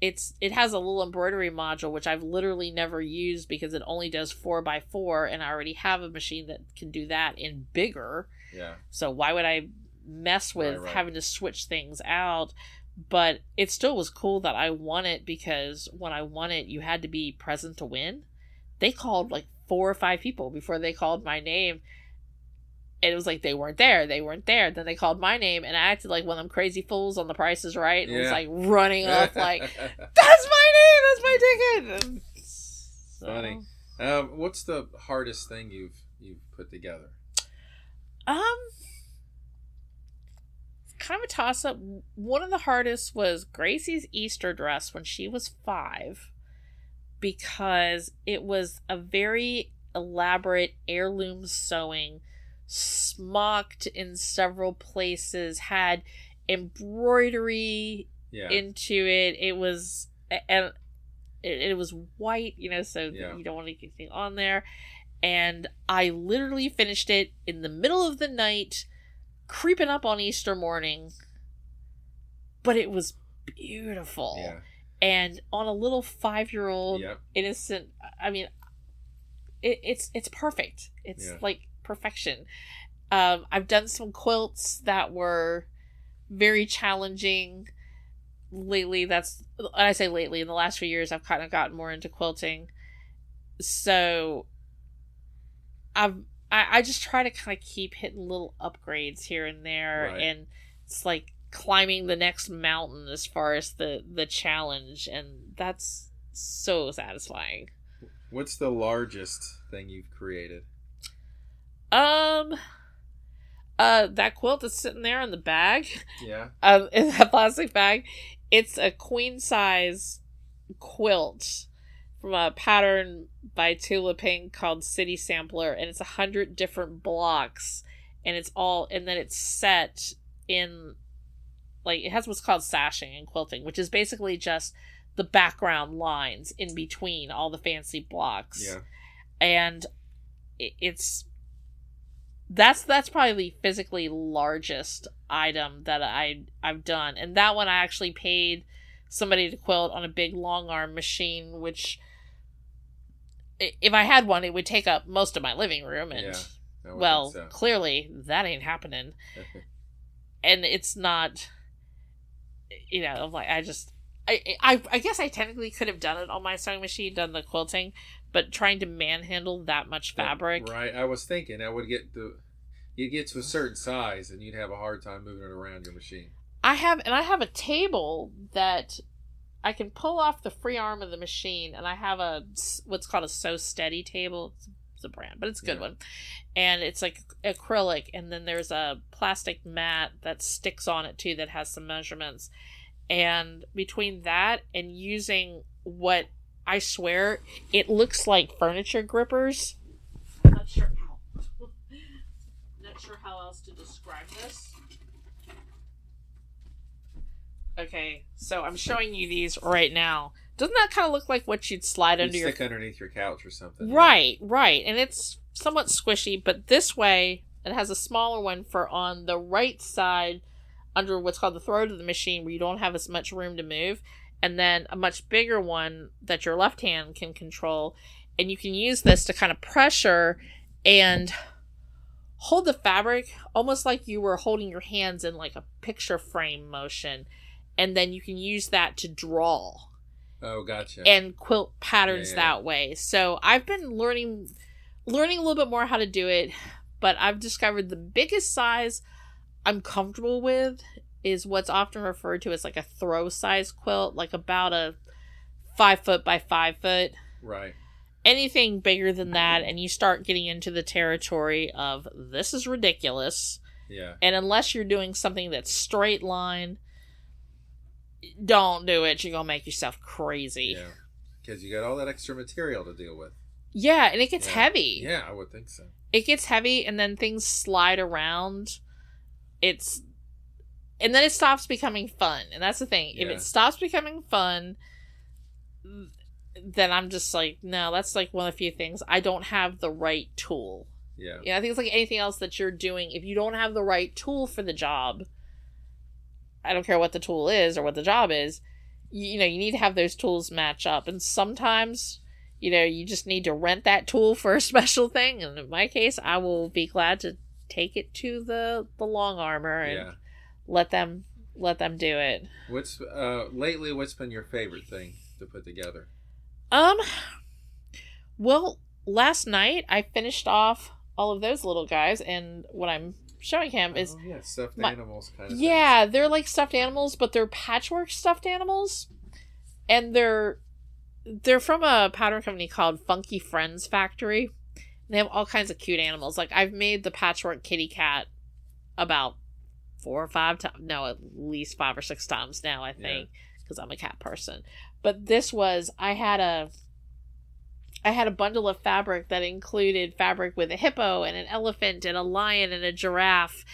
B: it's it has a little embroidery module which I've literally never used because it only does four by four, and I already have a machine that can do that in bigger.
A: Yeah.
B: So why would I mess with
A: Right, right.
B: having to switch things out? But it still was cool that I won it because when I won it, you had to be present to win. They called like four or five people before they called my name. And it was like they weren't there, they weren't there. Then they called my name, and I acted like one of them crazy fools on The Price is Right, and was like running off, like that's my name, that's my ticket. So-
A: Funny. um, what's the hardest thing you've you've put together?
B: Um, kind of a toss up. One of the hardest was Gracie's Easter dress when she was five, because it was a very elaborate heirloom sewing, smocked in several places, had embroidery
A: Yeah.
B: into it. It was and it, was white, you know, so
A: Yeah.
B: you don't want anything on there. And I literally finished it in the middle of the night, creeping up on Easter morning. But it was beautiful.
A: yeah.
B: And on a little five year old
A: Yep.
B: innocent I mean it, it's it's perfect. It's
A: Yeah.
B: like perfection. Um I've done some quilts that were very challenging lately that's I say lately in the last few years I've kind of gotten more into quilting so I've I, I just try to kind of keep hitting little upgrades here and there
A: Right.
B: and it's like climbing the next mountain as far as the the challenge and that's so satisfying
A: What's the largest thing you've created?
B: um uh that quilt that's sitting there in the bag
A: Yeah.
B: um in that plastic bag it's a queen size quilt from a pattern by Tula Pink called City Sampler, and it's a hundred different blocks, and it's all, and then it's set in, like it has what's called sashing and quilting, which is basically just the background lines in between all the fancy blocks,
A: Yeah.
B: and it's that's that's probably the physically largest item that I I've done, and that one I actually paid somebody to quilt on a big long arm machine, which if I had one, it would take up most of my living room, and
A: Yeah,
B: well,
A: so.
B: clearly that ain't happening, and it's not. You know, I'm like I just. I, I I guess I technically could have done it on my sewing machine, done the quilting, but trying to manhandle that much fabric,
A: Right. I was thinking I would get the. You'd get to a certain size and you'd have a hard time moving it around your machine.
B: I have and I have a table that I can pull off the free arm of the machine, and I have a what's called a Sew Steady table. It's, it's a brand, but it's a good
A: Yeah.
B: one, and it's like acrylic, and then there's a plastic mat that sticks on it too that has some measurements, and between that and using what I swear it looks like furniture grippers. Not sure how. Not sure how else to describe this. Okay, so I'm showing you these right now. Doesn't that kind of look like what you'd slide
A: You'd
B: under your
A: underneath your couch or something.
B: Right, right. And it's somewhat squishy, but this way it has a smaller one for on the right side under what's called the throat of the machine where you don't have as much room to move, and then a much bigger one that your left hand can control. And you can use this to kind of pressure and hold the fabric almost like you were holding your hands in like a picture frame motion. And then you can use that to draw
A: Oh, gotcha.
B: and quilt patterns
A: Yeah, yeah,
B: that way. So I've been learning learning a little bit more how to do it, but I've discovered the biggest size I'm comfortable with is what's often referred to as like a throw size quilt, like about a five foot by five foot.
A: right.
B: Anything bigger than that, and you start getting into the territory of this is ridiculous.
A: Yeah.
B: And unless you're doing something that's straight line, don't do it. You're gonna make yourself crazy.
A: Yeah. Because you got all that extra material to deal with.
B: Yeah, and it gets
A: Yeah.
B: heavy.
A: Yeah, I would think so.
B: It gets heavy and then things slide around. It's and then it stops becoming fun. And that's the thing. If it stops becoming fun, then I'm just like, no, that's like one of the few things. I don't have the right tool.
A: Yeah.
B: Yeah, I think it's like anything else that you're doing. If you don't have the right tool for the job, I don't care what the tool is or what the job is, you, you know, you need to have those tools match up. And sometimes, you know, you just need to rent that tool for a special thing. And in my case, I will be glad to take it to the the longarmer and
A: Yeah.
B: let them let them do it.
A: What's uh lately? What's been your favorite thing to put together?
B: Um, well, last night I finished off all of those little guys, and what I'm showing him is
A: oh, yeah, stuffed
B: my-
A: animals kind of.
B: Yeah, they're like stuffed animals, but they're patchwork stuffed animals, and they're they're from a pattern company called Funky Friends Factory. They have all kinds of cute animals. Like I've made the patchwork kitty cat about four or five times. No, at least five or six times now. I think because I'm a cat person. But this was I had a I had a bundle of fabric that included fabric with a hippo and an elephant and a lion and a giraffe.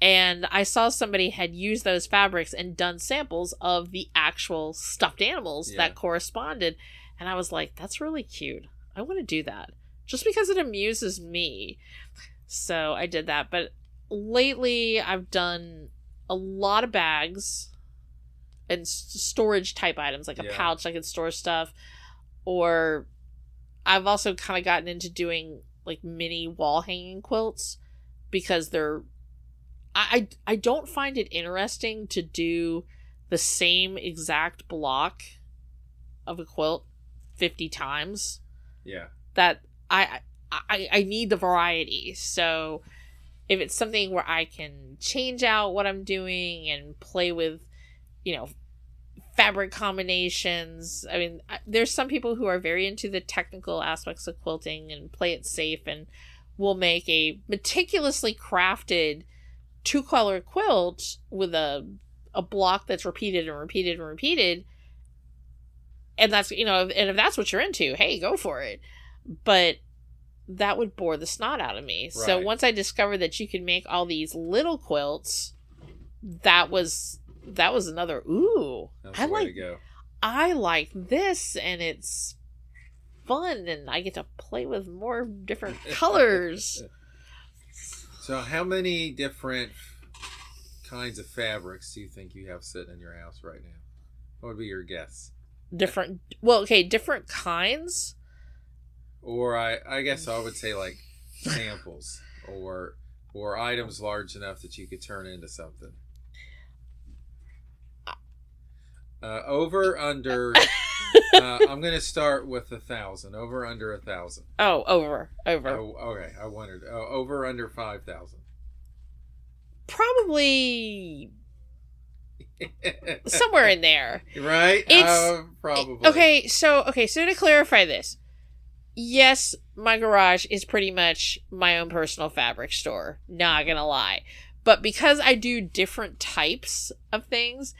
B: And I saw somebody had used those fabrics and done samples of the actual stuffed animals
A: Yeah.
B: that corresponded. And I was like, that's really cute. I want to do that just because it amuses me. So I did that. But lately, I've done a lot of bags and storage type items like a
A: Yeah.
B: pouch I could store stuff or I've also kind of gotten into doing like mini wall hanging quilts because they're I, I I don't find it interesting to do the same exact block of a quilt 50 times
A: Yeah.
B: that I I I need the variety. So if it's something where I can change out what I'm doing and play with, you know, fabric combinations. I mean, there's some people who are very into the technical aspects of quilting and play it safe and will make a meticulously crafted two color quilt with a a block that's repeated and repeated and repeated. And that's you know, and if that's what you're into, hey, go for it. But that would bore the snot out of me. Right. So once I discovered that you could make all these little quilts, that was that was another ooh.
A: That's I
B: like I like this and it's fun and I get to play with more different colors.
A: so how many different kinds of fabrics do you think you have sitting in your house right now? What would be your guess?
B: Different well, okay, different kinds.
A: Or I I guess I would say like samples or or items large enough that you could turn into something. Uh, over under. uh, I'm gonna start with a thousand. Over under a thousand.
B: Oh, over, over.
A: Oh, okay. I wondered. Oh, over under five thousand.
B: Probably somewhere in there.
A: Right. It's uh, probably
B: okay. So okay. So to clarify this, yes, my garage is pretty much my own personal fabric store. Not gonna lie, but because I do different types of things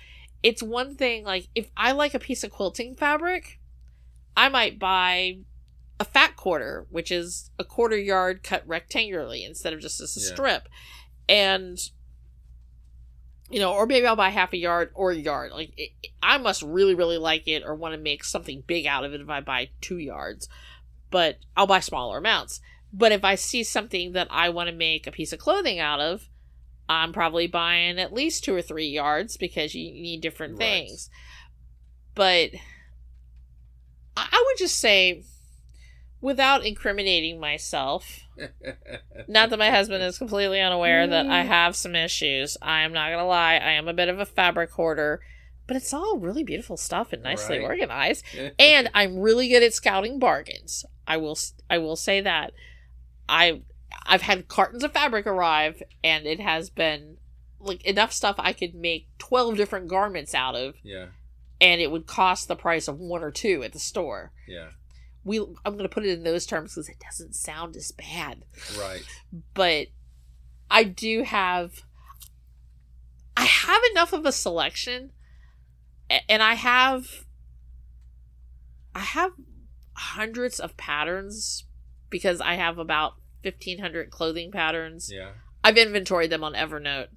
B: it's one thing like if I like a piece of quilting fabric, I might buy a fat quarter, which is a quarter yard cut rectangularly instead of just as a yeah. strip. And you know, or maybe I'll buy half a yard or a yard. Like it, I must really really like it or want to make something big out of it if I buy 2 yards. But I'll buy smaller amounts. But if I see something that I want to make a piece of clothing out of, I'm probably buying at least two or three yards because you need different right. things. But I would just say, without incriminating myself, not that my husband is completely unaware that I mm. have some issues. I am not going to lie. I am a bit of a fabric hoarder, but it's all really beautiful stuff and nicely right. organized. and I'm really good at scouting bargains. I will I will say that. I I've had cartons of fabric arrive, and it has been like enough stuff I could make twelve different garments out of.
A: Yeah.
B: And it would cost the price of one or two at the store.
A: Yeah.
B: We I'm going to put it in those terms because it doesn't sound as bad.
A: Right.
B: But I do have I have enough of a selection and I have I have hundreds of patterns because I have about 1500 clothing patterns.
A: Yeah.
B: I've inventoried them on Evernote.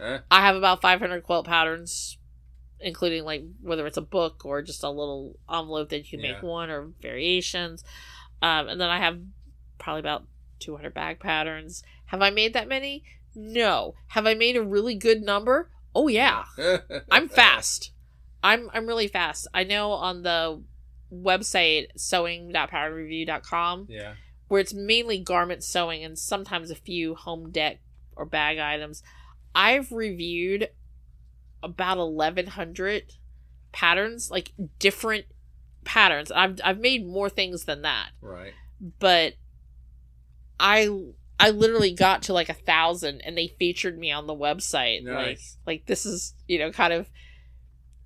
B: Eh? I have about 500 quilt patterns, including like whether it's a book or just a little envelope that you can yeah. make one or variations. Um, and then I have probably about 200 bag patterns. Have I made that many? No. Have I made a really good number? Oh yeah. I'm fast. I'm I'm really fast. I know on the website sewing.patternreview.com.
A: Yeah
B: where it's mainly garment sewing and sometimes a few home dec or bag items. I've reviewed about 1100 patterns, like different patterns. I've I've made more things than that.
A: Right.
B: But I I literally got to like a thousand and they featured me on the website.
A: Nice.
B: Like like this is, you know, kind of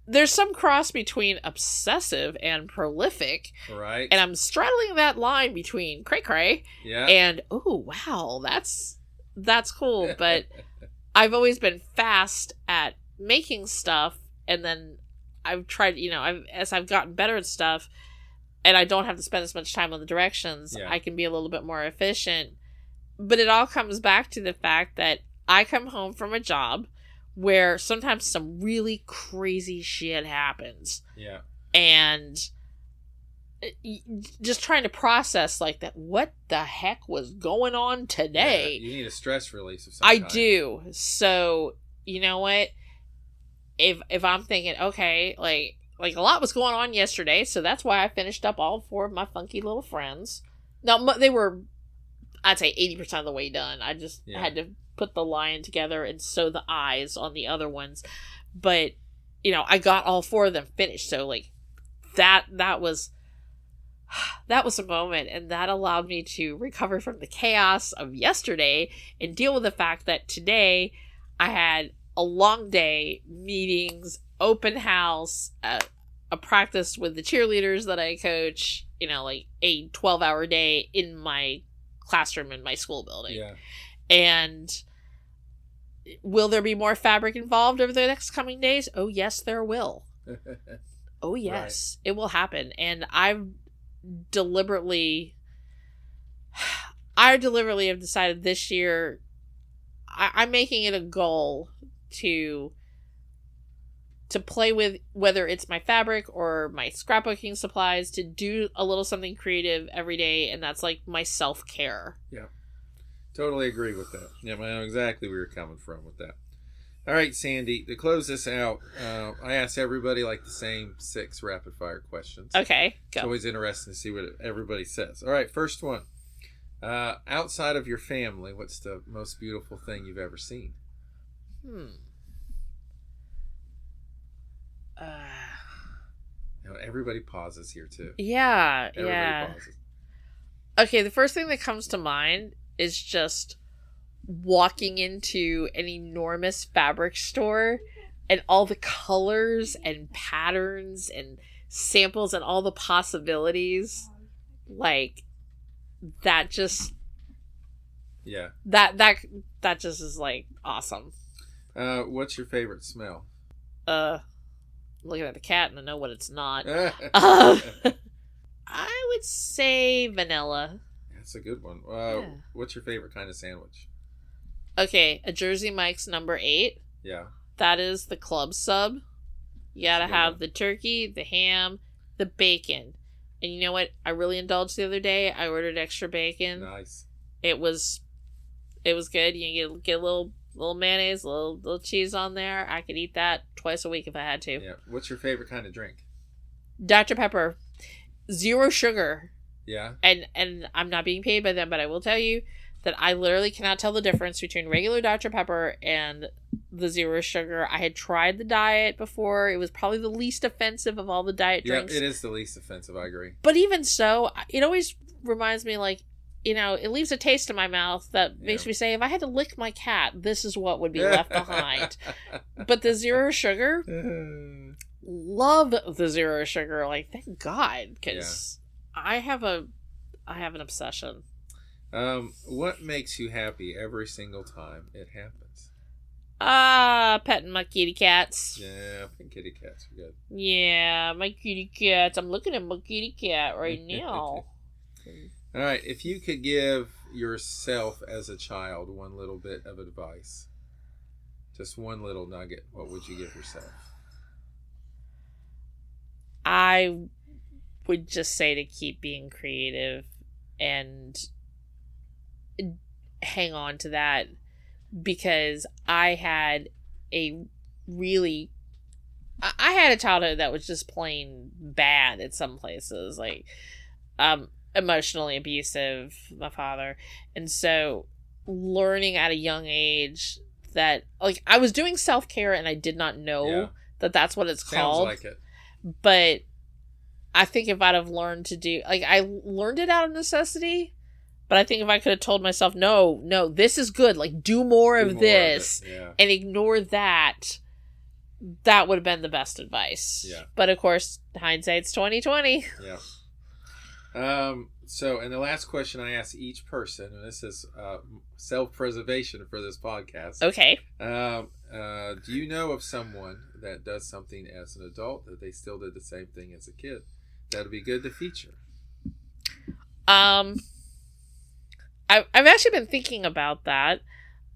B: there's some cross between obsessive and prolific.
A: Right.
B: And I'm straddling that line between cray cray
A: yeah.
B: and oh wow, that's that's cool. But I've always been fast at making stuff and then I've tried you know, I've as I've gotten better at stuff and I don't have to spend as much time on the directions, yeah. I can be a little bit more efficient. But it all comes back to the fact that I come home from a job where sometimes some really crazy shit happens.
A: Yeah.
B: And uh, just trying to process like that what the heck was going on today
A: yeah, you need a stress release of some
B: i
A: kind.
B: do so you know what if if i'm thinking okay like like a lot was going on yesterday so that's why i finished up all four of my funky little friends now they were i'd say 80% of the way done i just yeah. had to put the lion together and sew the eyes on the other ones. But you know, I got all four of them finished, so like that that was that was a moment and that allowed me to recover from the chaos of yesterday and deal with the fact that today I had a long day, meetings, open house, uh, a practice with the cheerleaders that I coach, you know, like a 12 hour day in my classroom in my school building.
A: Yeah.
B: And will there be more fabric involved over the next coming days? Oh, yes, there will. Oh, yes, it will happen. And I've deliberately, I deliberately have decided this year, I, I'm making it a goal to to play with whether it's my fabric or my scrapbooking supplies to do a little something creative every day and that's like my self-care
A: Totally agree with that. Yeah, I know exactly where you're coming from with that. All right, Sandi, to close this out, uh, I asked everybody like the same six rapid fire questions.
B: okay
A: It's always interesting to see what everybody says. All right, first one. Uh, outside of your family, what's the most beautiful thing you've ever seen?
B: hmm uh,
A: You know, everybody pauses here too.
B: yeah
A: Everybody
B: yeah
A: pauses.
B: Okay, the first thing that comes to mind is just walking into an enormous fabric store and all the colors and patterns and samples and all the possibilities. Like that just
A: Yeah.
B: that that that just is like awesome.
A: Uh, what's your favorite smell?
B: Uh looking at the cat and I know what it's not. Uh, I would say vanilla.
A: A good one. Uh,
B: Yeah.
A: What's your favorite kind of sandwich?
B: Okay, a Jersey Mike's number 8.
A: Yeah.
B: That is the club sub. You gotta
A: That's
B: have
A: one.
B: the turkey, the ham, the bacon. And you know what? I really indulged the other day. I ordered extra bacon.
A: Nice.
B: It was it was good. You get, get a little little mayonnaise, a little little cheese on there. I could eat that twice a week if I had to.
A: Yeah. What's your favorite kind of drink?
B: Dr. Pepper. Zero sugar.
A: Yeah.
B: And and I'm not being paid by them, but I will tell you that I literally cannot tell the difference between regular Dr. Pepper and the zero sugar. I had tried the diet before. It was probably the least offensive of all the diet
A: Yeah.
B: drinks.
A: It is the least offensive. I agree.
B: But even so, it always reminds me like, you know, it leaves a taste in my mouth that makes
A: Yeah.
B: me say, if I had to lick my cat, this is what would be left behind. But the zero sugar, love the zero sugar. Like, thank God, because I have a, I have an obsession.
A: um, what makes you happy every single time it happens?
B: Ah, petting my kitty cats.
A: Yeah, petting kitty cats are good.
B: Yeah, my kitty cats. I'm looking at my kitty cat right now.
A: All right, if you could give yourself as a child one little bit of advice, just one little nugget, what would you give yourself?
B: I would just say to keep being creative and hang on to that because I had a really I had a childhood that was just plain bad at some places like um emotionally abusive my father and so learning at a young age that like I was doing self-care and I did not know
A: Yeah.
B: that that's what it's
A: Sounds
B: called
A: like it.
B: but I think if I'd have learned to do like I learned it out of necessity, but I think if I could have told myself, no, no, this is good, like do more
A: Do
B: of
A: more
B: this
A: it, Yeah.
B: and ignore that, that would have been the best advice.
A: Yeah.
B: But of course, hindsight's twenty twenty.
A: Yeah. Um. So, and the last question I ask each person, and this is uh, self-preservation for this podcast.
B: Okay.
A: Um. Uh. Do you know of someone that does something as an adult that they still did the same thing as a kid? That'd be good to feature.
B: Um, I've I've actually been thinking about that.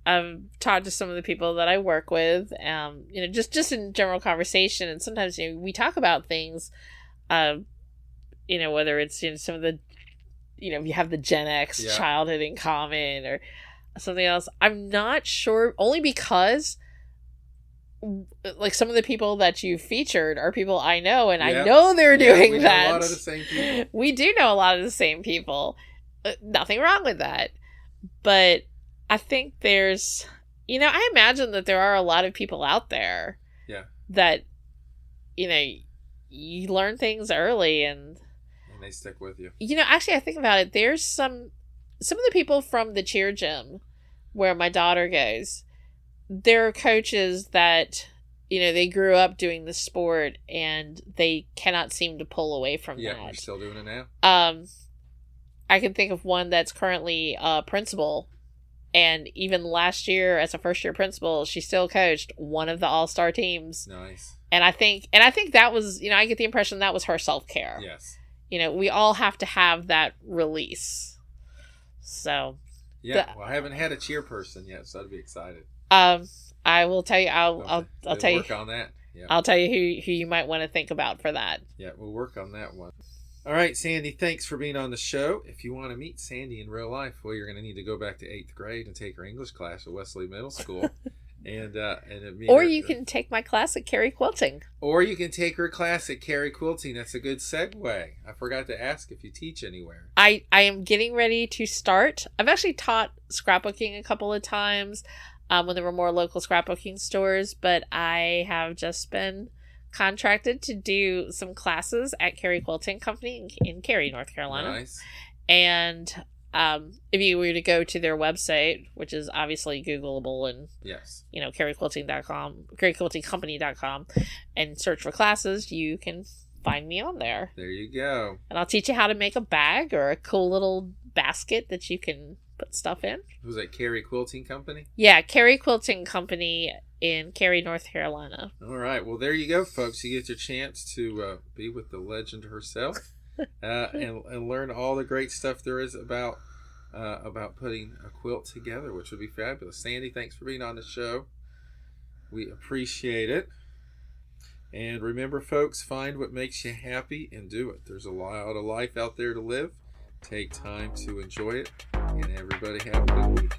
B: I've talked to some of the people that I work with, um, you know, just just in general conversation, and sometimes you know we talk about things, um, you know, whether it's you know some of the, you know, you have the Gen X
A: Yeah.
B: childhood in common or something else. I'm not sure, only because. Like some of the people that you featured are people I know, and I know they're
A: Yeah,
B: doing
A: we
B: that
A: A lot of the
B: we do know a lot of the same people. Uh, nothing wrong with that. But I think there's, you know, I imagine that there are a lot of people out there
A: Yeah.
B: that, you know, you learn things early And
A: and they stick with you.
B: You know, actually, I think about it. There's some some of the people from the cheer gym where my daughter goes. There are coaches that you know they grew up doing the sport and they cannot seem to pull away from
A: Yeah,
B: that.
A: you're still doing it now.
B: Um, I can think of one that's currently a principal, and even last year as a first year principal, she still coached one of the all star teams.
A: Nice.
B: And I think, and I think that was, you know, I get the impression that was her self care.
A: Yes.
B: You know, we all have to have that release. So,
A: Yeah.
B: The-
A: well, I haven't had a cheer person yet, so I'd be excited.
B: Um, I will tell you, I'll, I'll. I'll tell you,
A: work on that. Yeah.
B: I'll tell you who who you might want to think about for that.
A: Yeah, we'll work on that one. All right, Sandi, thanks for being on the show. If you want to meet Sandi in real life, well, you're going to need to go back to eighth grade and take her English class at Wesley Middle School. and uh, and
B: Or
A: her-
B: you can take my class at Cary Quilting.
A: or you can take her class at Cary Quilting. That's a good segue. I forgot to ask if you teach anywhere.
B: I I am getting ready to start. I've actually taught scrapbooking a couple of times um, when there were more local scrapbooking stores, but I have just been contracted to do some classes at Cary Quilting Company in, in Cary, North Carolina.
A: Nice.
B: And um, if you were to go to their website, which is obviously Googleable and
A: Yes.
B: you know caryquilting.com, caryquiltingcompany.com, and search for classes, you can find me on there
A: There you go.
B: and I'll teach you how to make a bag or a cool little basket that you can put stuff in.
A: Was that Cary Quilting Company?
B: Yeah, Cary Quilting Company in Cary, North Carolina.
A: All right. Well, there you go, folks. You get your chance to uh, be with the legend herself uh, and, and learn all the great stuff there is about uh, about putting a quilt together, which would be fabulous. Sandi, thanks for being on the show. We appreciate it. And remember, folks, find what makes you happy and do it. There's a lot of life out there to live. Take time to enjoy it. And everybody have a good week.